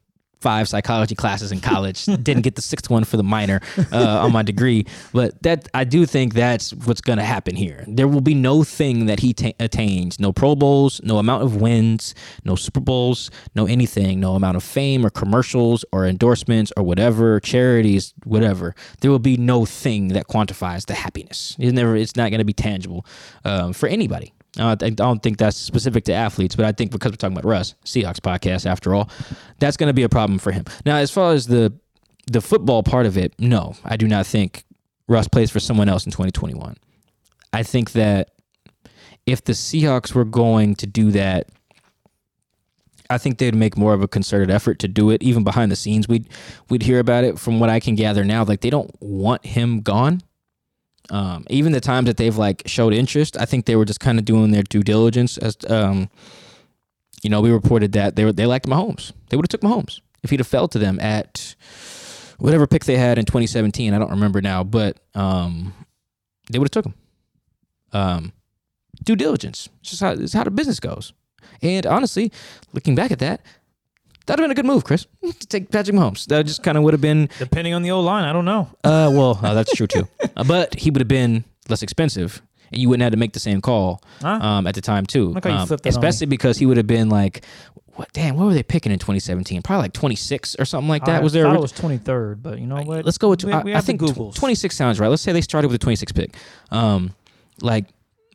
five psychology classes in college, didn't get the sixth one for the minor uh, on my degree, but that I do think that's what's going to happen here. There will be no thing that he ta- attains, no Pro Bowls, no amount of wins, no Super Bowls, no anything, no amount of fame or commercials or endorsements or whatever, charities, whatever. There will be no thing that quantifies the happiness. It's never. It's not going to be tangible um, for anybody. Uh, I don't think that's specific to athletes, but I think because we're talking about Russ, Seahawks podcast after all, that's going to be a problem for him. Now, as far as the the football part of it, no, I do not think Russ plays for someone else in 2021. I think that if the Seahawks were going to do that, I think they'd make more of a concerted effort to do it. Even behind the scenes, we'd we'd hear about it. From what I can gather now, like they don't want him gone. Um, even the times that they've like showed interest, I think they were just kind of doing their due diligence. As um, you know, we reported that they were they liked Mahomes. They would have took Mahomes if he'd have fell to them at whatever pick they had in 2017. I don't remember now, but um, they would have took him. Um, due diligence. It's just how it's how the business goes. And honestly, looking back at that, that'd have been a good move, Chris. To take Patrick Mahomes. That just kind of would have been Depending on the O line, I don't know. uh, well, uh, that's true too. Uh, but he would have been less expensive, and you wouldn't have to make the same call Huh? um, at the time too. Um, flipped that on me. especially because he would have been like, what? Damn, what were they picking in 2017? Probably like 26 or something like that. I was there? thought it was 23rd, but you know what? Let's go with. We- I, we I think tw- Googles. 26 sounds right. Let's say they started with a 26 pick. Um, like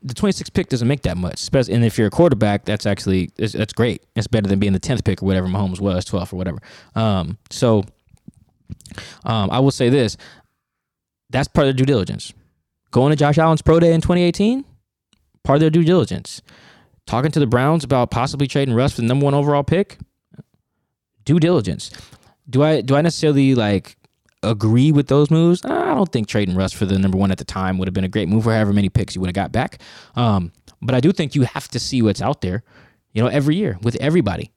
the 26th pick doesn't make that much, and if you're a quarterback, that's actually that's great. It's better than being the 10th pick or whatever Mahomes was, 12th or whatever. Um, so, um, I will say this: that's part of due diligence. Going to Josh Allen's pro day in 2018, part of their due diligence. Talking to the Browns about possibly trading Russ for the number one overall pick, due diligence. Do I do I necessarily like agree with those moves? I don't think trading Russ for the number one at the time would have been a great move, for however many picks you would have got back. Um, but I do think you have to see what's out there, you know, every year with everybody.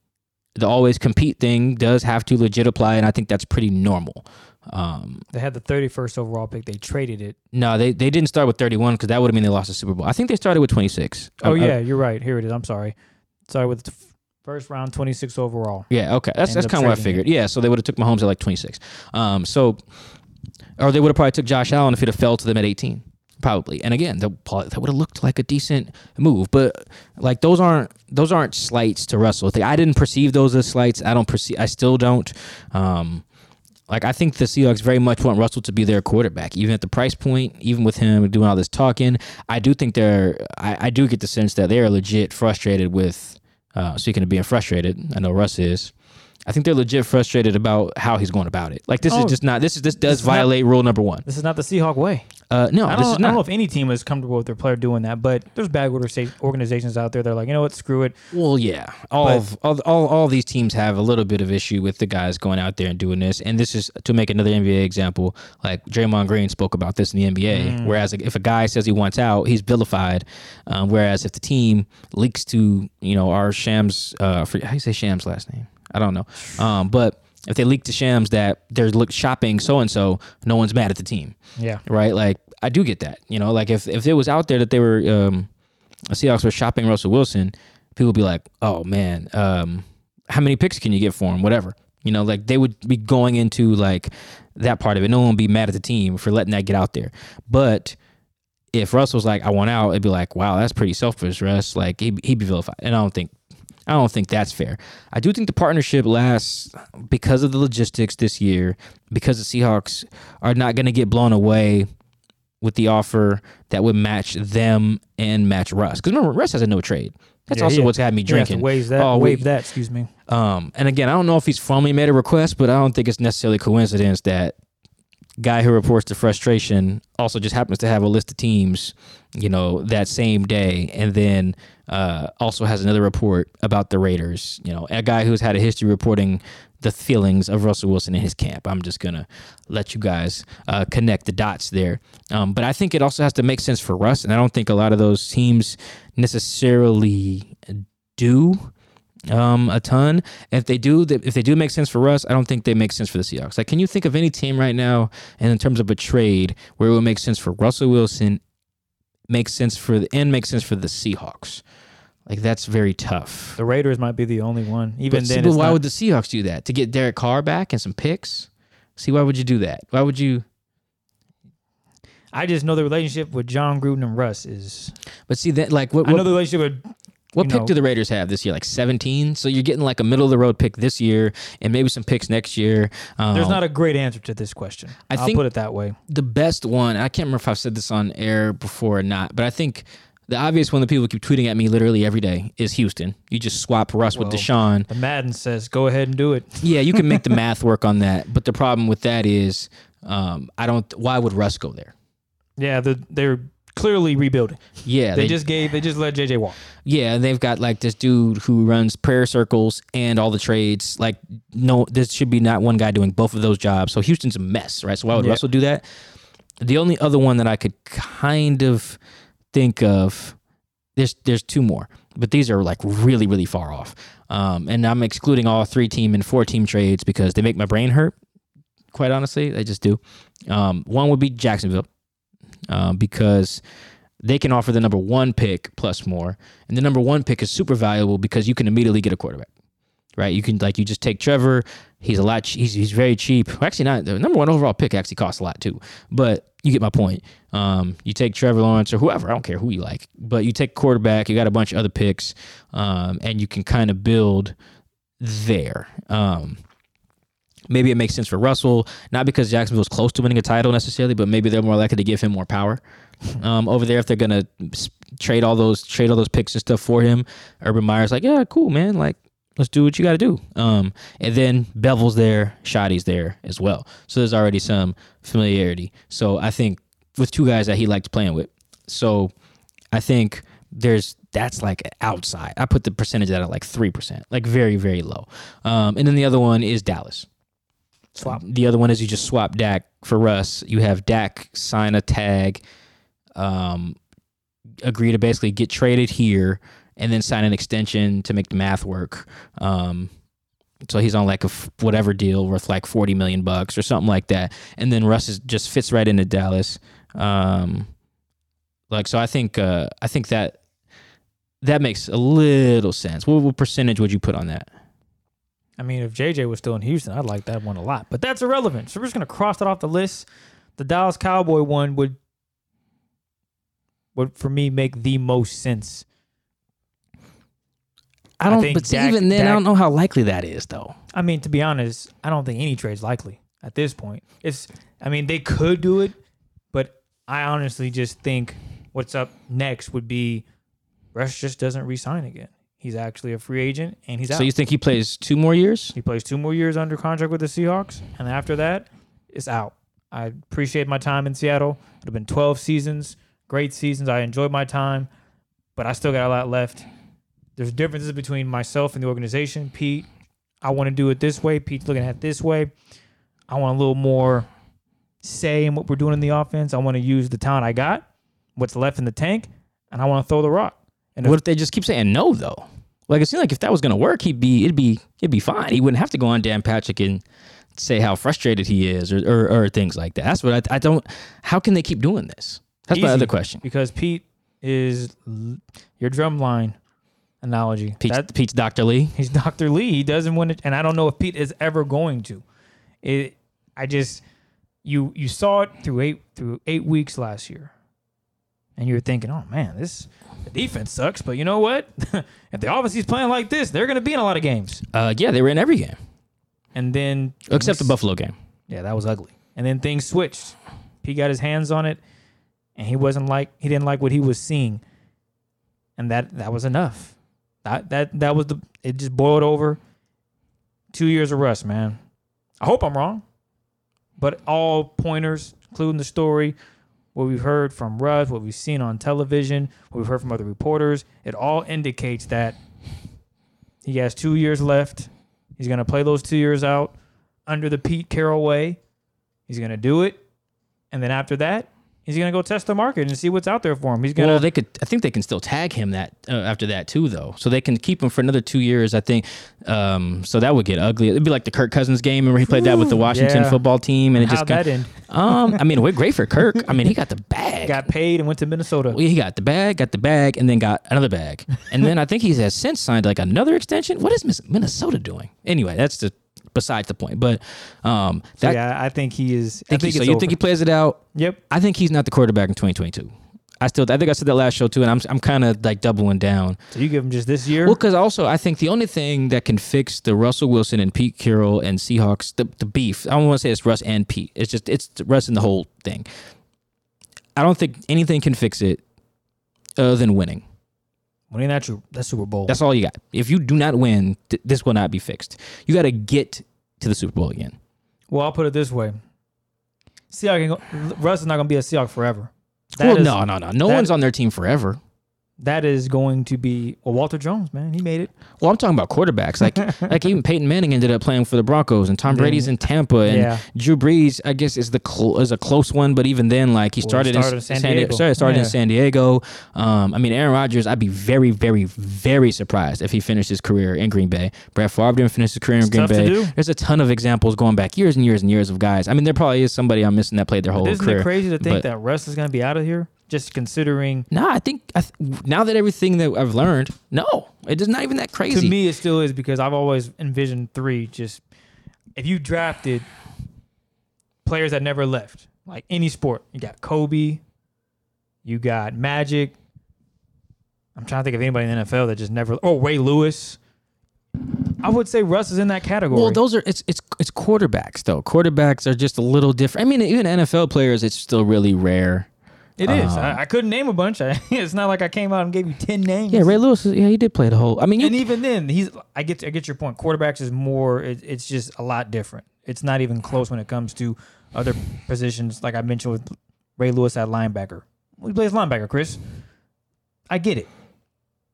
The always compete thing does have to legit apply, and I think that's pretty normal. Um, They had the 31st overall pick. They traded it. no, they, they didn't start with 31 because that would have mean they lost the Super Bowl. I think they started with 26. Oh, uh, yeah, you're right. Here it is. I'm sorry. Sorry, with first round, 26 overall. Yeah, okay. That's that's Ended kind of what I figured. Yeah, so they would have took Mahomes at like 26. Um, so or they would have probably took Josh Allen if he'd have fell to them at 18. Probably. And again, that, that would have looked like a decent move, but like those aren't those aren't slights to Russell. I didn't perceive those as slights. I don't perceive I still don't um like I think the Seahawks very much want Russell to be their quarterback, even at the price point, even with him doing all this talking. I do think they're. I, I do get the sense that they are legit frustrated with. Uh, speaking of being frustrated, I know Russ is. I think they're legit frustrated about how he's going about it. Like this Oh, is just not. This is this does this is not- violate rule number one. This is not the Seahawk way. Uh, no, I don't, is I don't know if any team is comfortable with their player doing that, but there's bad organiza- organizations out there They're like, you know what, screw it. Well, yeah, all, But- of, all all all these teams have a little bit of issue with the guys going out there and doing this. And this is to make another NBA example. Like Draymond Green spoke about this in the NBA. Whereas if a guy says he wants out, he's vilified. Um, whereas if the team leaks to you know our Shams, uh, for, how do you say Shams last name? I don't know. Um, but if they leak to Shams that they're look shopping so and so, no one's mad at the team Yeah. right? Like I do get that. You know, like if if it was out there that they were um the Seahawks were shopping Russell Wilson, people would be like, "Oh man, um how many picks can you get for him? Whatever." You know, like they would be going into like that part of it. No one would be mad at the team for letting that get out there. But if Russell's like, "I want out," it'd be like, "Wow, that's pretty selfish, Russ." Like he'd, he'd be vilified, and I don't think I don't think that's fair. I do think the partnership lasts because of the logistics this year, because the Seahawks are not going to get blown away with the offer that would match them and match Russ. Because remember, Russ has a no trade. That's Yeah, also yeah. what's had me You have to drinking. Wave that. Oh, waive we- that. Excuse me. Um, and again, I don't know if he's formally made a request, but I don't think it's necessarily coincidence that guy who reports the frustration also just happens to have a list of teams, you know, that same day, and then uh, also has another report about the Raiders. You know, a guy who's had a history reporting the feelings of Russell Wilson in his camp. I'm just gonna let you guys uh, connect the dots there. Um, but I think it also has to make sense for Russ, and I don't think a lot of those teams necessarily do um, a ton. If they do, if they do make sense for Russ, I don't think they make sense for the Seahawks. Like, can you think of any team right now, and in terms of a trade, where it would make sense for Russell Wilson, makes sense for the and makes sense for the Seahawks? Like, that's very tough. The Raiders might be the only one. Even But, see, then, but why not- would the Seahawks do that to get Derek Carr back and some picks? See, why would you do that? Why would you? I just know the relationship with Jon Gruden and Russ is. But see that, like, what I know the relationship with. What pick know- do the Raiders have this year? Like seventeen. So you're getting like a middle of the road pick this year, and maybe some picks next year. Um, There's not a great answer to this question. I I will think- put it that way. the best one. I can't remember if I've said this on air before or not, but I think the obvious one that people keep tweeting at me literally every day is Houston. You just swap Russ with Deshaun. The Madden says, "Go ahead and do it." Yeah, you can make the math work on that, but the problem with that is, um, I don't. Why would Russ go there? Yeah, the, they're clearly rebuilding. Yeah, They, just gave. They just let JJ walk. Yeah, they've got like this dude who runs prayer circles and all the trades. Like, no, this should be not one guy doing both of those jobs. So Houston's a mess, right? So why would Yeah. Russell do that? The only other one that I could kind of think of, there's there's two more, but these are like really really far off. Um, and I'm excluding all three team and four team trades because they make my brain hurt. Quite honestly, they just do. Um, one would be Jacksonville, um, because they can offer the number one pick plus more, and the number one pick is super valuable because you can immediately get a quarterback, right? You can like you just take Trevor. He's a lot. He's he's very cheap. Actually, not the number one overall pick. Actually, costs a lot too. But you get my point. Um, you take Trevor Lawrence or whoever. I don't care who you like, but you take quarterback. You got a bunch of other picks, um, and you can kind of build there. Um, maybe it makes sense for Russell, not because Jacksonville's close to winning a title necessarily, but maybe they're more likely to give him more power um, over there if they're gonna trade all those trade all those picks and stuff for him. Urban Meyer's like, yeah, cool, man. Like, let's do what you got to do. Um, and then Bevell's there, Schotty's there as well. So there's already some familiarity. So I think with two guys that he liked playing with. So I think there's that's like outside. I put the percentage at like three percent, like very very low. Um, and then the other one is Dallas. Swap. The other one is you just swap Dak for Russ. You have Dak sign a tag, um, agree to basically get traded here, and then sign an extension to make the math work. Um, so he's on like a f- whatever deal worth like forty million bucks or something like that, and then Russ is, just fits right into Dallas. Um, like so, I think uh, I think that that makes a little sense. What, what percentage would you put on that? I mean, if JJ was still in Houston, I'd like that one a lot. But that's irrelevant. So we're just gonna cross that off the list. The Dallas Cowboy one would would for me make the most sense. I I don't. think but Dak- even then, I don't know how likely that is, though. I mean, to be honest, I don't think any trade's likely at this point. It's I mean, they could do it, but I honestly just think what's up next would be Russ just doesn't re-sign again. He's actually a free agent and he's out. So you think he plays two more years? he plays two more years under contract with the Seahawks, and after that, it's out. I appreciate my time in Seattle. It have been 12 seasons, great seasons. I enjoyed my time, but I still got a lot left. There's differences between myself and the organization. Pete, I want to do it this way. Pete's looking at it this way. I want a little more say in what we're doing in the offense. I want to use the talent I got, what's left in the tank, and I want to throw the rock. And What if they just keep saying no though? Like it seemed like if that was gonna work, he'd be it'd be it'd be fine. He wouldn't have to go on Dan Patrick and say how frustrated he is or or, or things like that. That's what I, I don't. How can they keep doing this? That's my other question. because Pete is your drumline analogy. Pete's, That- Pete's Dr. Lee. he's Dr. Lee. He doesn't want it, and I don't know if Pete is ever going to. It. I just you you saw it through eight through eight weeks last year, and you were thinking, oh man, this the defense sucks. But you know what? if the offense is playing like this, they're going to be in a lot of games. Uh, yeah, they were in every game And then except the Buffalo game. Yeah, that was ugly. And then things switched. He got his hands on it, and he wasn't like he didn't like what he was seeing, and that that was enough. That that that was the it just boiled over. Two years of rust, man. I hope I'm wrong, but all pointers, including the story, what we've heard from Russ, what we've seen on television, what we've heard from other reporters, it all indicates that he has two years left. He's gonna play those two years out under the Pete Carroll way. He's gonna do it, and then after that, he's gonna go test the market and see what's out there for him. He's gonna. Well, they could. I think they can still tag him that uh, after that too, though. So they can keep him for another two years. I think. Um, so that would get ugly. It'd be like the Kirk Cousins game, where he played that with the Washington yeah. football team, and it just got, that um. I mean, we're great for Kirk. I mean, he got the bag. Got paid and went to Minnesota. Well, he got the bag, got the bag, and then got another bag, and then I think he has since signed like another extension. What is Minnesota doing? Anyway, that's the besides the point. But um, So, yeah, I think he is. I think he- think so you over. think he plays it out? Yep. I think he's not the quarterback in 2022. I still, I think I said that last show too, and I'm, I'm kind of like doubling down. So you give him just this year. Well, because also I think the only thing that can fix the Russell Wilson and Pete Carroll and Seahawks the, the beef. I don't want to say it's Russ and Pete. It's just it's Russ and the whole thing. I don't think anything can fix it other than winning. Winning that that Super Bowl. That's all you got. If you do not win, th- this will not be fixed. You got to get to the Super Bowl again. well, I'll put it this way: Seahawks, Russ is not going to be a Seahawk forever. That well, is- no, no, no. No that- one's on their team forever. That is going to be well, Walter Jones, man, he made it. Well, I'm talking about quarterbacks. Like, like even Peyton Manning ended up playing for the Broncos, and Tom Brady's in Tampa, and Yeah. Drew Brees, I guess, is the cl- is a close one. But even then, like he Well, he started, started in in San San Diego. Diego. Sorry, started in San Diego. Um, I mean, Aaron Rodgers. I'd be very, very, very surprised if he finished his career in Green Bay. Brett Favre didn't finish his career in It's Green Bay. There's a ton of examples going back years and years and years of guys. I mean, there probably is somebody I'm missing that played their whole Isn't career. it crazy to think but- that Russ is going to be out of here? Just considering, No, I think I th- now that everything that I've learned, no, it is not even that crazy. to me, it still is because I've always envisioned three. Just if you drafted players that never left, like any sport, you got Kobe, you got Magic. I'm trying to think of anybody in the NFL that just never. Oh, Ray Lewis. I would say Russ is in that category. Well, those are it's it's it's quarterbacks though. Quarterbacks are just a little different. I mean, even NFL players, it's still really rare. It is. um, I, I couldn't name a bunch. I, it's not like I came out and gave you ten names. Yeah, Ray Lewis. Yeah, he did play the whole. I mean, you, and even then, he's. I get. I get your point. Quarterbacks is more. It, it's just a lot different. It's not even close when it comes to other positions. Like I mentioned with Ray Lewis at linebacker. He plays linebacker, Chris. I get it,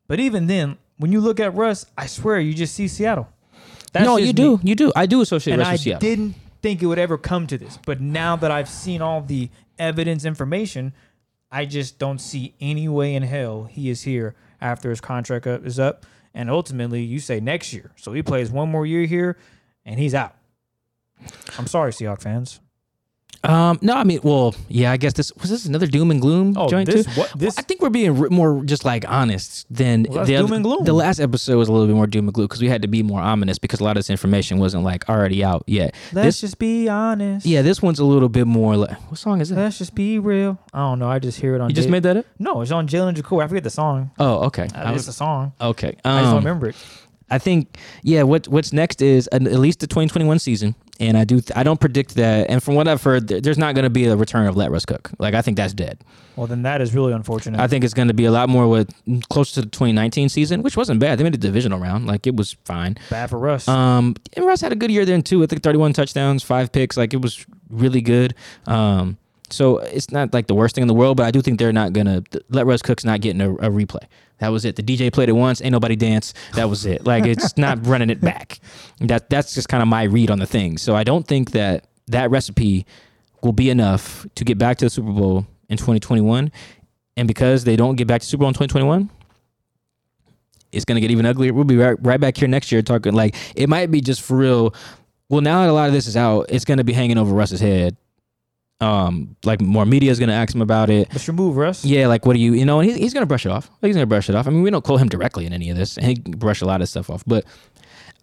but even then, when you look at Russ, I swear you just see Seattle. That's no, you me. do, you do. I do associate And Russ I with Seattle. didn't think it would ever come to this, but now that I've seen all the evidence, information, I just don't see any way in hell he is here after his contract up, is up. And ultimately, you say next year. So he plays one more year here, and he's out. I'm sorry, Seahawks fans. Um, no, I mean, well, yeah, I guess this was this another doom and gloom Oh, joint this too. what this? I think we're being r- more just like honest than Well, the doom and gloom. The last episode was a little bit more doom and gloom because we had to be more ominous because a lot of this information wasn't like already out yet. Let's this, just be honest. yeah, this one's a little bit more like what song is that? Let's just be real. I don't know. I just hear it on. You just made that up? No, it's on Jalen Jacoby. I forget the song. Oh, okay. Uh, it's a song. okay. I just Um, don't remember it. I think yeah. What what's next is an, at least the 2021 season, And I do. Th- I don't predict that. And from what I've heard, th- there's not going to be a return of let Russ cook. Like I think that's dead. Well, then that is really unfortunate. I think it's going to be a lot more with close to the 2019 season, which wasn't bad. They made a divisional round. Like it was fine. Bad for Russ. Um, and Russ had a good year then too. I think 31 touchdowns, five picks. Like it was really good. Um, so it's not like the worst thing in the world, but I do think they're not gonna let Russ Cook's not getting a, a replay. That was it. The DJ played it once, ain't nobody dance. That was it. Like it's not running it back. That that's just kind of my read on the thing. So I don't think that that recipe will be enough to get back to the Super Bowl in 2021. And because they don't get back to Super Bowl in 2021, it's gonna get even uglier. We'll be right, right back here next year talking like it might be just for real. Well, now that a lot of this is out, it's gonna be hanging over Russ's head. Um, like more media is gonna ask him about it. What's your move, Russ? Yeah, like what do you, you know, and he's, he's gonna brush it off. He's gonna brush it off. I mean, we don't call him directly in any of this, and he can brush a lot of stuff off. But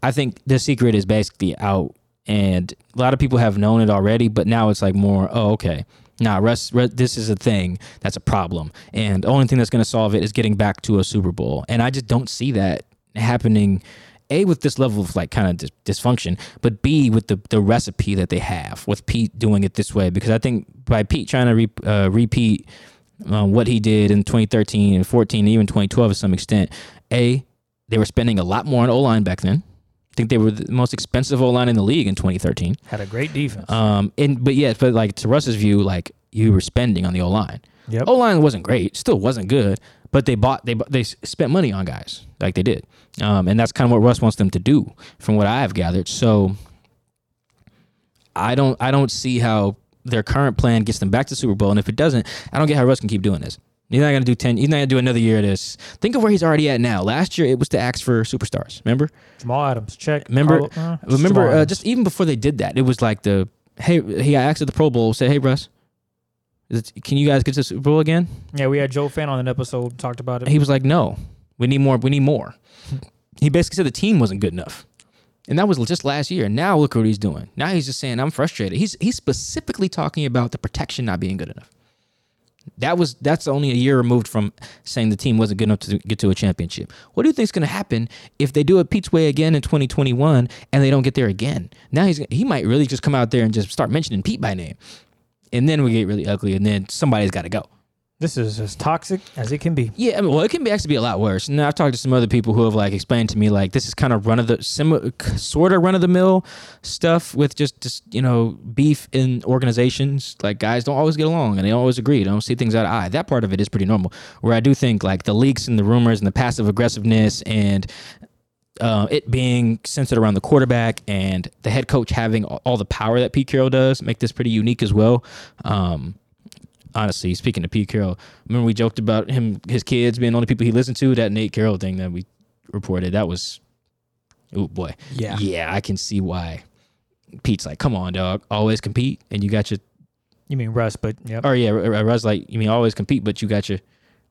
I think the secret is basically out, and a lot of people have known it already. But now it's like more, oh, okay, nah, Russ, Russ, this is a thing that's a problem, and the only thing that's gonna solve it is getting back to a Super Bowl, and I just don't see that happening. A with this level of like kind of dis- dysfunction, but B with the the recipe that they have with Pete doing it this way because I think by Pete trying to re- uh, repeat uh, what he did in 2013 and 14, and even 2012 to some extent. A, they were spending a lot more on O line back then. I think they were the most expensive O line in the league in 2013. Had a great defense. Um, and but yeah, but like to Russ's view, like you were spending on the O line. Yep. O line wasn't great, still wasn't good, but they bought they they spent money on guys like they did, um, and that's kind of what Russ wants them to do, from what I have gathered. So I don't I don't see how their current plan gets them back to Super Bowl, and if it doesn't, I don't get how Russ can keep doing this. He's not gonna do ten. He's not gonna do another year of this. Think of where he's already at now. Last year it was to ask for superstars. Remember? Jamal Adams, check. Remember? Carlo- uh, Remember? Uh, just even before they did that, it was like the hey. He got asked at the Pro Bowl. Said, "Hey, Russ, is it, can you guys get to the Super Bowl again?" yeah, we had Joe Fann on an episode talked about it. He was like, "No, we need more. We need more." he basically said the team wasn't good enough, and that was just last year. Now look what he's doing. Now he's just saying, "I'm frustrated." He's he's specifically talking about the protection not being good enough. That was that's only a year removed from saying the team wasn't good enough to get to a championship. What do you think's going to happen if they do it Pete's way again in 2021 and they don't get there again? Now he's he might really just come out there and just start mentioning Pete by name, and then we get really ugly, and then somebody's got to go. This is as toxic as it can be. Yeah, I mean, well, it can be actually be a lot worse. And I've talked to some other people who have like explained to me like this is kind of run of the similar, sort of run of the mill stuff with just just you know beef in organizations. Like guys don't always get along and they always agree. They don't see things out of eye. That part of it is pretty normal. Where I do think like the leaks and the rumors and the passive aggressiveness and uh, it being centered around the quarterback and the head coach having all the power that Pete Carroll does make this pretty unique as well. Um, honestly, speaking to Pete Carroll, remember we joked about him, his kids being the only people he listened to. That Nate Carroll thing that we reported, that was, oh boy, Yeah. yeah, I can see why. Pete's like, come on, dog, always compete, and you got your, You mean Russ, but yeah. or yeah, Russ like, you mean always compete, but you got your,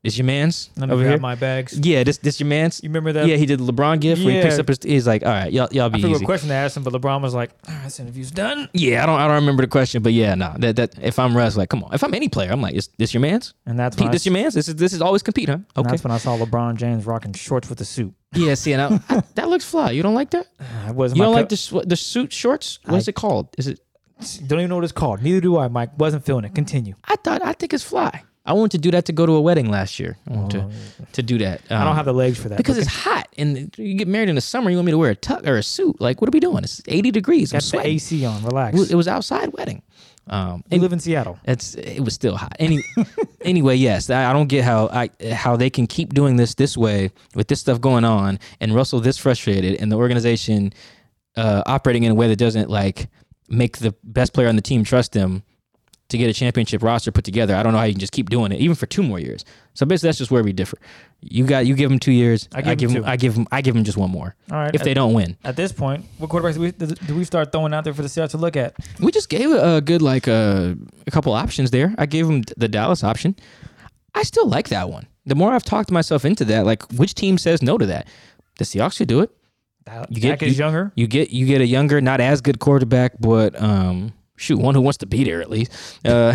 this your man's Let me over here. my bags. yeah, this this your man's. You remember that? Yeah, he did the LeBron gift where he picks Yeah. up his. He's like, all right, y'all, y'all I be forgot easy. what question they asked him, but LeBron was like, "Ah, "This interview's done." Yeah, I don't, I don't remember the question, but yeah, no, that that if I'm Russ, like, come on, if I'm any player, I'm like, is this your man's? And that's Pete, I, this your man's? This is this is always compete, huh? and Okay. that's when I saw LeBron James rocking shorts with a suit. Yeah, see, and I, I- that looks fly. You don't like that? I wasn't You my don't like the sw- the suit shorts? What's I- it called? Is it? Don't even know what it's called. Neither do I, Mike. Wasn't feeling it. Continue. I thought I think it's fly. I wanted to do that to go to a wedding last year. I wanted to, to do that. Oh, I don't um, have the legs for that. because but it's hot and you get married in the summer. You want me to wear a tuck or a suit? Like, what are we doing? It's 80 degrees. I'm got the. AC on. Relax. It was- outside wedding. Um, you live in Seattle. It's it was still hot. Any anyway, yes, I, I don't get how I how they can keep doing this this way with this stuff going on, and Russell this frustrated, and the organization uh, operating in a way that doesn't like make the best player on the team trust them to get a championship roster put together. I don't know how you can just keep doing it, even for two more years. So basically, that's just where we differ. You got you give them two years. I give them them two. I give them I give them just one more All right. if at, they don't win. at this point, what quarterbacks do we, do we start throwing out there for the Seahawks to look at? We just gave a good like uh, a couple options there. I gave him the Dallas option. I still like that one. The more I've talked myself into that, like which team says no to that? The Seahawks should do it. Dak You get- is you- younger. You get you get a younger, not as good quarterback, but um, shoot, one who wants to be there at least. Uh,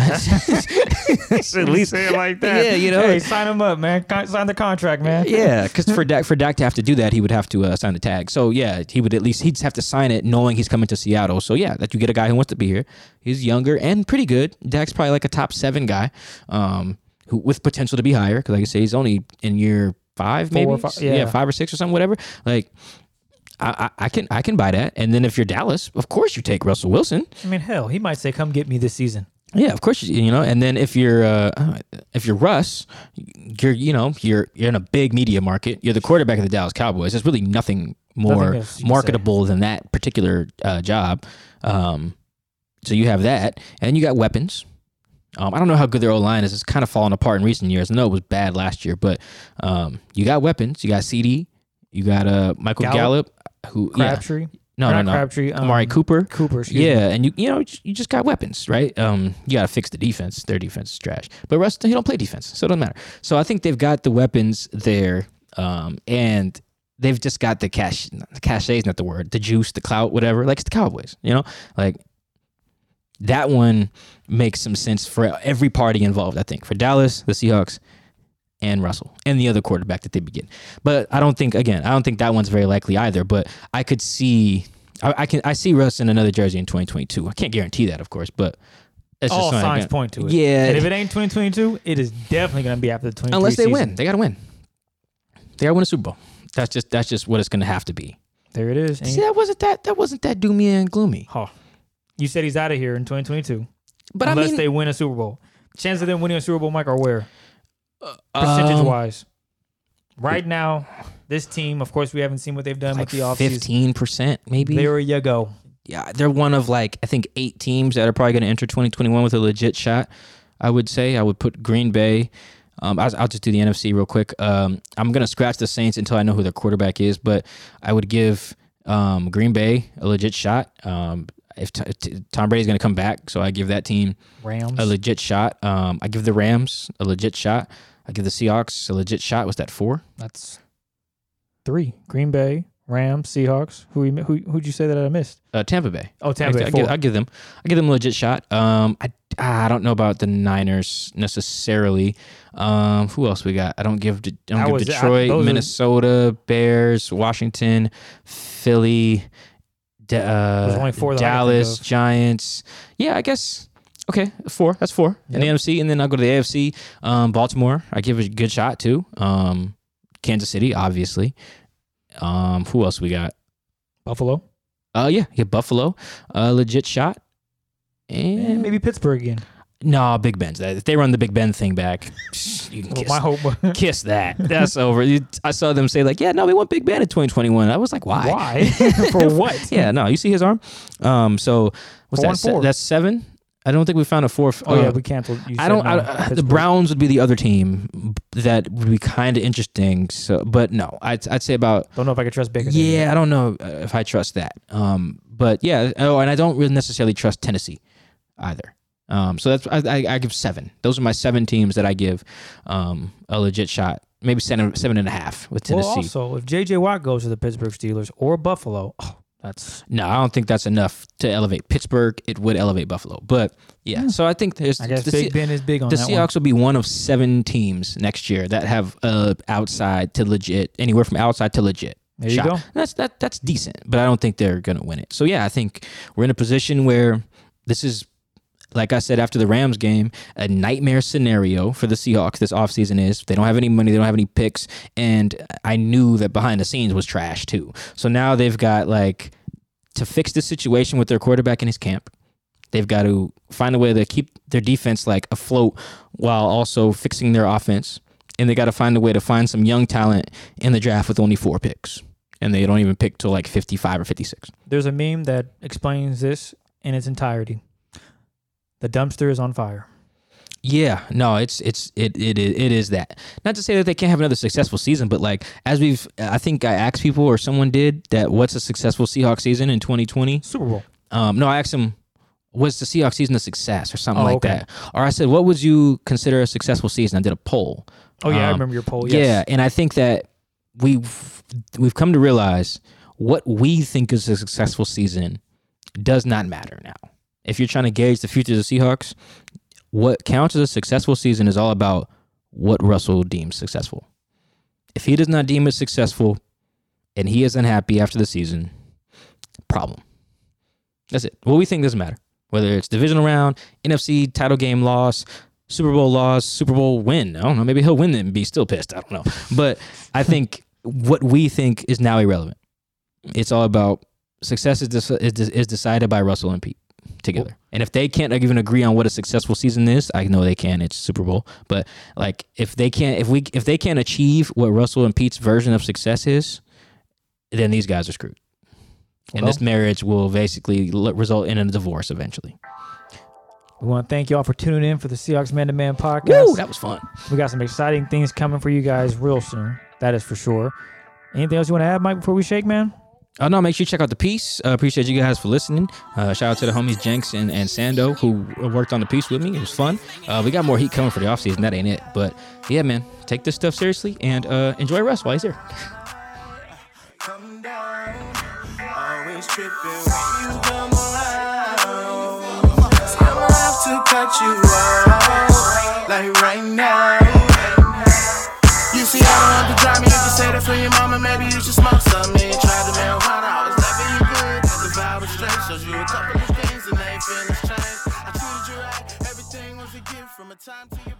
at least say it like that. Yeah, you know. Hey, sign him up, man. Con- sign the contract, man. yeah, because for Dak for Dak to have to do that, he would have to uh, sign the tag. So yeah, he would at least he'd have to sign it, knowing he's coming to Seattle. So yeah, that you get a guy who wants to be here. He's younger and pretty good. Dak's probably like a top seven guy, um, who with potential to be higher. Because like I say, he's only in year five, maybe Four or fi- yeah. five or six or something, whatever. Like. I, I can I can buy that, and then if you're Dallas, of course you take Russell Wilson. I mean, hell, he might say, "Come get me this season." Yeah, of course you, you know. And then if you're uh, if you're Russ, you're you know you're you're in a big media market. You're the quarterback of the Dallas Cowboys. There's really nothing more can marketable than that particular uh, job. Um, so you have that, and you got weapons. Um, I don't know how good their O line is. It's kind of fallen apart in recent years. I know it was bad last year, but um, you got weapons. You got CD. You got uh, Michael Gallup? Gallup, who yeah. Crabtree. no no no Crabtree. Um, Amari Cooper. Cooper. excuse me. Yeah, and you you know you just got weapons, right? Um, you got to fix the defense. Their defense is trash, but Russ he don't play defense, so it doesn't matter. So I think they've got the weapons there, um, and they've just got the cash. The cachet is not the word. The juice, the clout, whatever. Like it's the Cowboys, you know. Like that one makes some sense for every party involved. I think for Dallas, the Seahawks, and Russell, and the other quarterback that they begin. But I don't think again, I don't think that one's very likely either. But I could see, I, I can, I see Russ in another jersey in 2022. I can't guarantee that, of course, but it's All just signs point to it. Yeah, And if it ain't 2022, it is definitely going to be after the 20. unless they season. win, they got to win. They got to win a Super Bowl. That's just that's just what it's going to have to be. There it is. See, that wasn't that that wasn't that doomy and gloomy. Huh. You said he's out of here in 2022. But unless I mean, they win a Super Bowl. Chance of them winning a Super Bowl, Mike, are where? Percentage um, wise. Right now, this team, of course, we haven't seen what they've done like with the offseason. fifteen percent, maybe. There you go. yeah, they're one of like I think eight teams that are probably going to enter 2021 with a legit shot. I would say I would put Green Bay. Um, I'll, I'll just do the NFC real quick. Um, I'm going to scratch the Saints until I know who their quarterback is, but I would give um, Green Bay a legit shot. Um, if t- t- Tom Brady's going to come back, so I give that team Rams. a legit shot. Um, I give the Rams a legit shot. I give the Seahawks a legit shot. Was that four? That's three. Green Bay, Rams, Seahawks. Who we- who who'd you say that I missed? Uh, Tampa Bay. Oh, Tampa I, Bay. I give, I give them. I give them a legit shot. Um, I I don't know about the Niners necessarily. Um, who else we got? I don't give. I don't give was- Detroit, Minnesota, Bears, Washington, Philly, uh, only four that I can think Dallas. Giants. Yeah, I guess. Okay, four. That's four in the Yep. NFC, and then I'll go to the AFC. Um, Baltimore, I give a good shot too. Um, Kansas City, obviously. Um, who else we got? Buffalo. Uh, yeah, yeah, Buffalo, a legit shot, and And maybe Pittsburgh again. no, Big Ben's. If they run the Big Ben thing back, you can Well, kiss, my hope. kiss that. That's over. I saw them say like, yeah, no, we want Big Ben in 2021. I was like, why? Why? For what? Yeah, no, you see his arm. Um, so what's Four that? Se- that's seven. I don't think we found a fourth. Oh yeah, uh, we canceled. You I don't. no, I, uh, the Browns would be the other team that would be kind of interesting. So, but no, I'd, I'd say about Don't know if I could trust Baker. yeah, I don't know uh, if I trust that. Um, but yeah, oh, and I don't really necessarily trust Tennessee either. Um, so that's I, I, I give seven. Those are my seven teams that I give um, a legit shot. Maybe seven, seven and a half with Tennessee. Well, also, if J.J. Watt goes to the Pittsburgh Steelers or Buffalo, oh, that's no, I don't think that's enough to elevate Pittsburgh. It would elevate Buffalo, but yeah. So I think there's I guess the, Big Se- Ben is big on the Seahawks will be one of seven teams next year that have uh, outside to legit anywhere from outside to legit. There you shot. go. That's that that's decent, but I don't think they're gonna win it. So yeah, I think we're in a position where this is like I said after the Rams game, a nightmare scenario for the Seahawks this offseason is they don't have any money, they don't have any picks, and I knew that behind the scenes was trash too. So now they've got like to fix the situation with their quarterback in his camp. They've got to find a way to keep their defense like afloat while also fixing their offense. And they got to find a way to find some young talent in the draft with only four picks. And they don't even pick till like 55 or 56. There's a meme that explains this in its entirety. The dumpster is on fire. Yeah, no, it's it's it it is it is that. Not to say that they can't have another successful season, but like as we've, I think I asked people or someone did that. What's a successful Seahawks season in 2020? Super Bowl. Um, no, I asked them, was the Seahawks season a success or something Oh, like okay. that? Or I said, what would you consider a successful season? I did a poll. Oh yeah, I Um, remember your poll. Yeah, and I think that we've we've come to realize what we think is a successful season does not matter now. If you're trying to gauge the future of the Seahawks, what counts as a successful season is all about what Russell deems successful. If he does not deem it successful and he is unhappy after the season, problem. That's it. What we think doesn't matter. Whether it's divisional round, NFC title game loss, Super Bowl loss, Super Bowl win. I don't know. Maybe he'll win it and be still pissed. I don't know. But I think what we think is now irrelevant. It's all about success is, is, is decided by Russell and Pete together. And if they can't even agree on what a successful season is, I know they can. It's Super Bowl, but like if they can't, if we, if they can't achieve what Russell and Pete's version of success is, then these guys are screwed. And Well- this marriage will basically l- result in a divorce eventually. We want to thank you all for tuning in for the Seahawks Man to Man podcast. Woo, that was fun. we got some exciting things coming for you guys real soon. That is for sure. Anything else you want to add, Mike, before we shake, man? Oh no, make sure you check out the piece. Uh, appreciate you guys for listening. Uh, shout out to the homies Jenks and, and Sando who worked on the piece with me. It was fun. Uh, we got more heat coming for the offseason. That ain't it. But yeah, man, take this stuff seriously and uh, enjoy rest while he's here. come down. Always tripping when you see, I don't have to drive me. If you say that for your mama, maybe you should smoke some. A gift from a time to your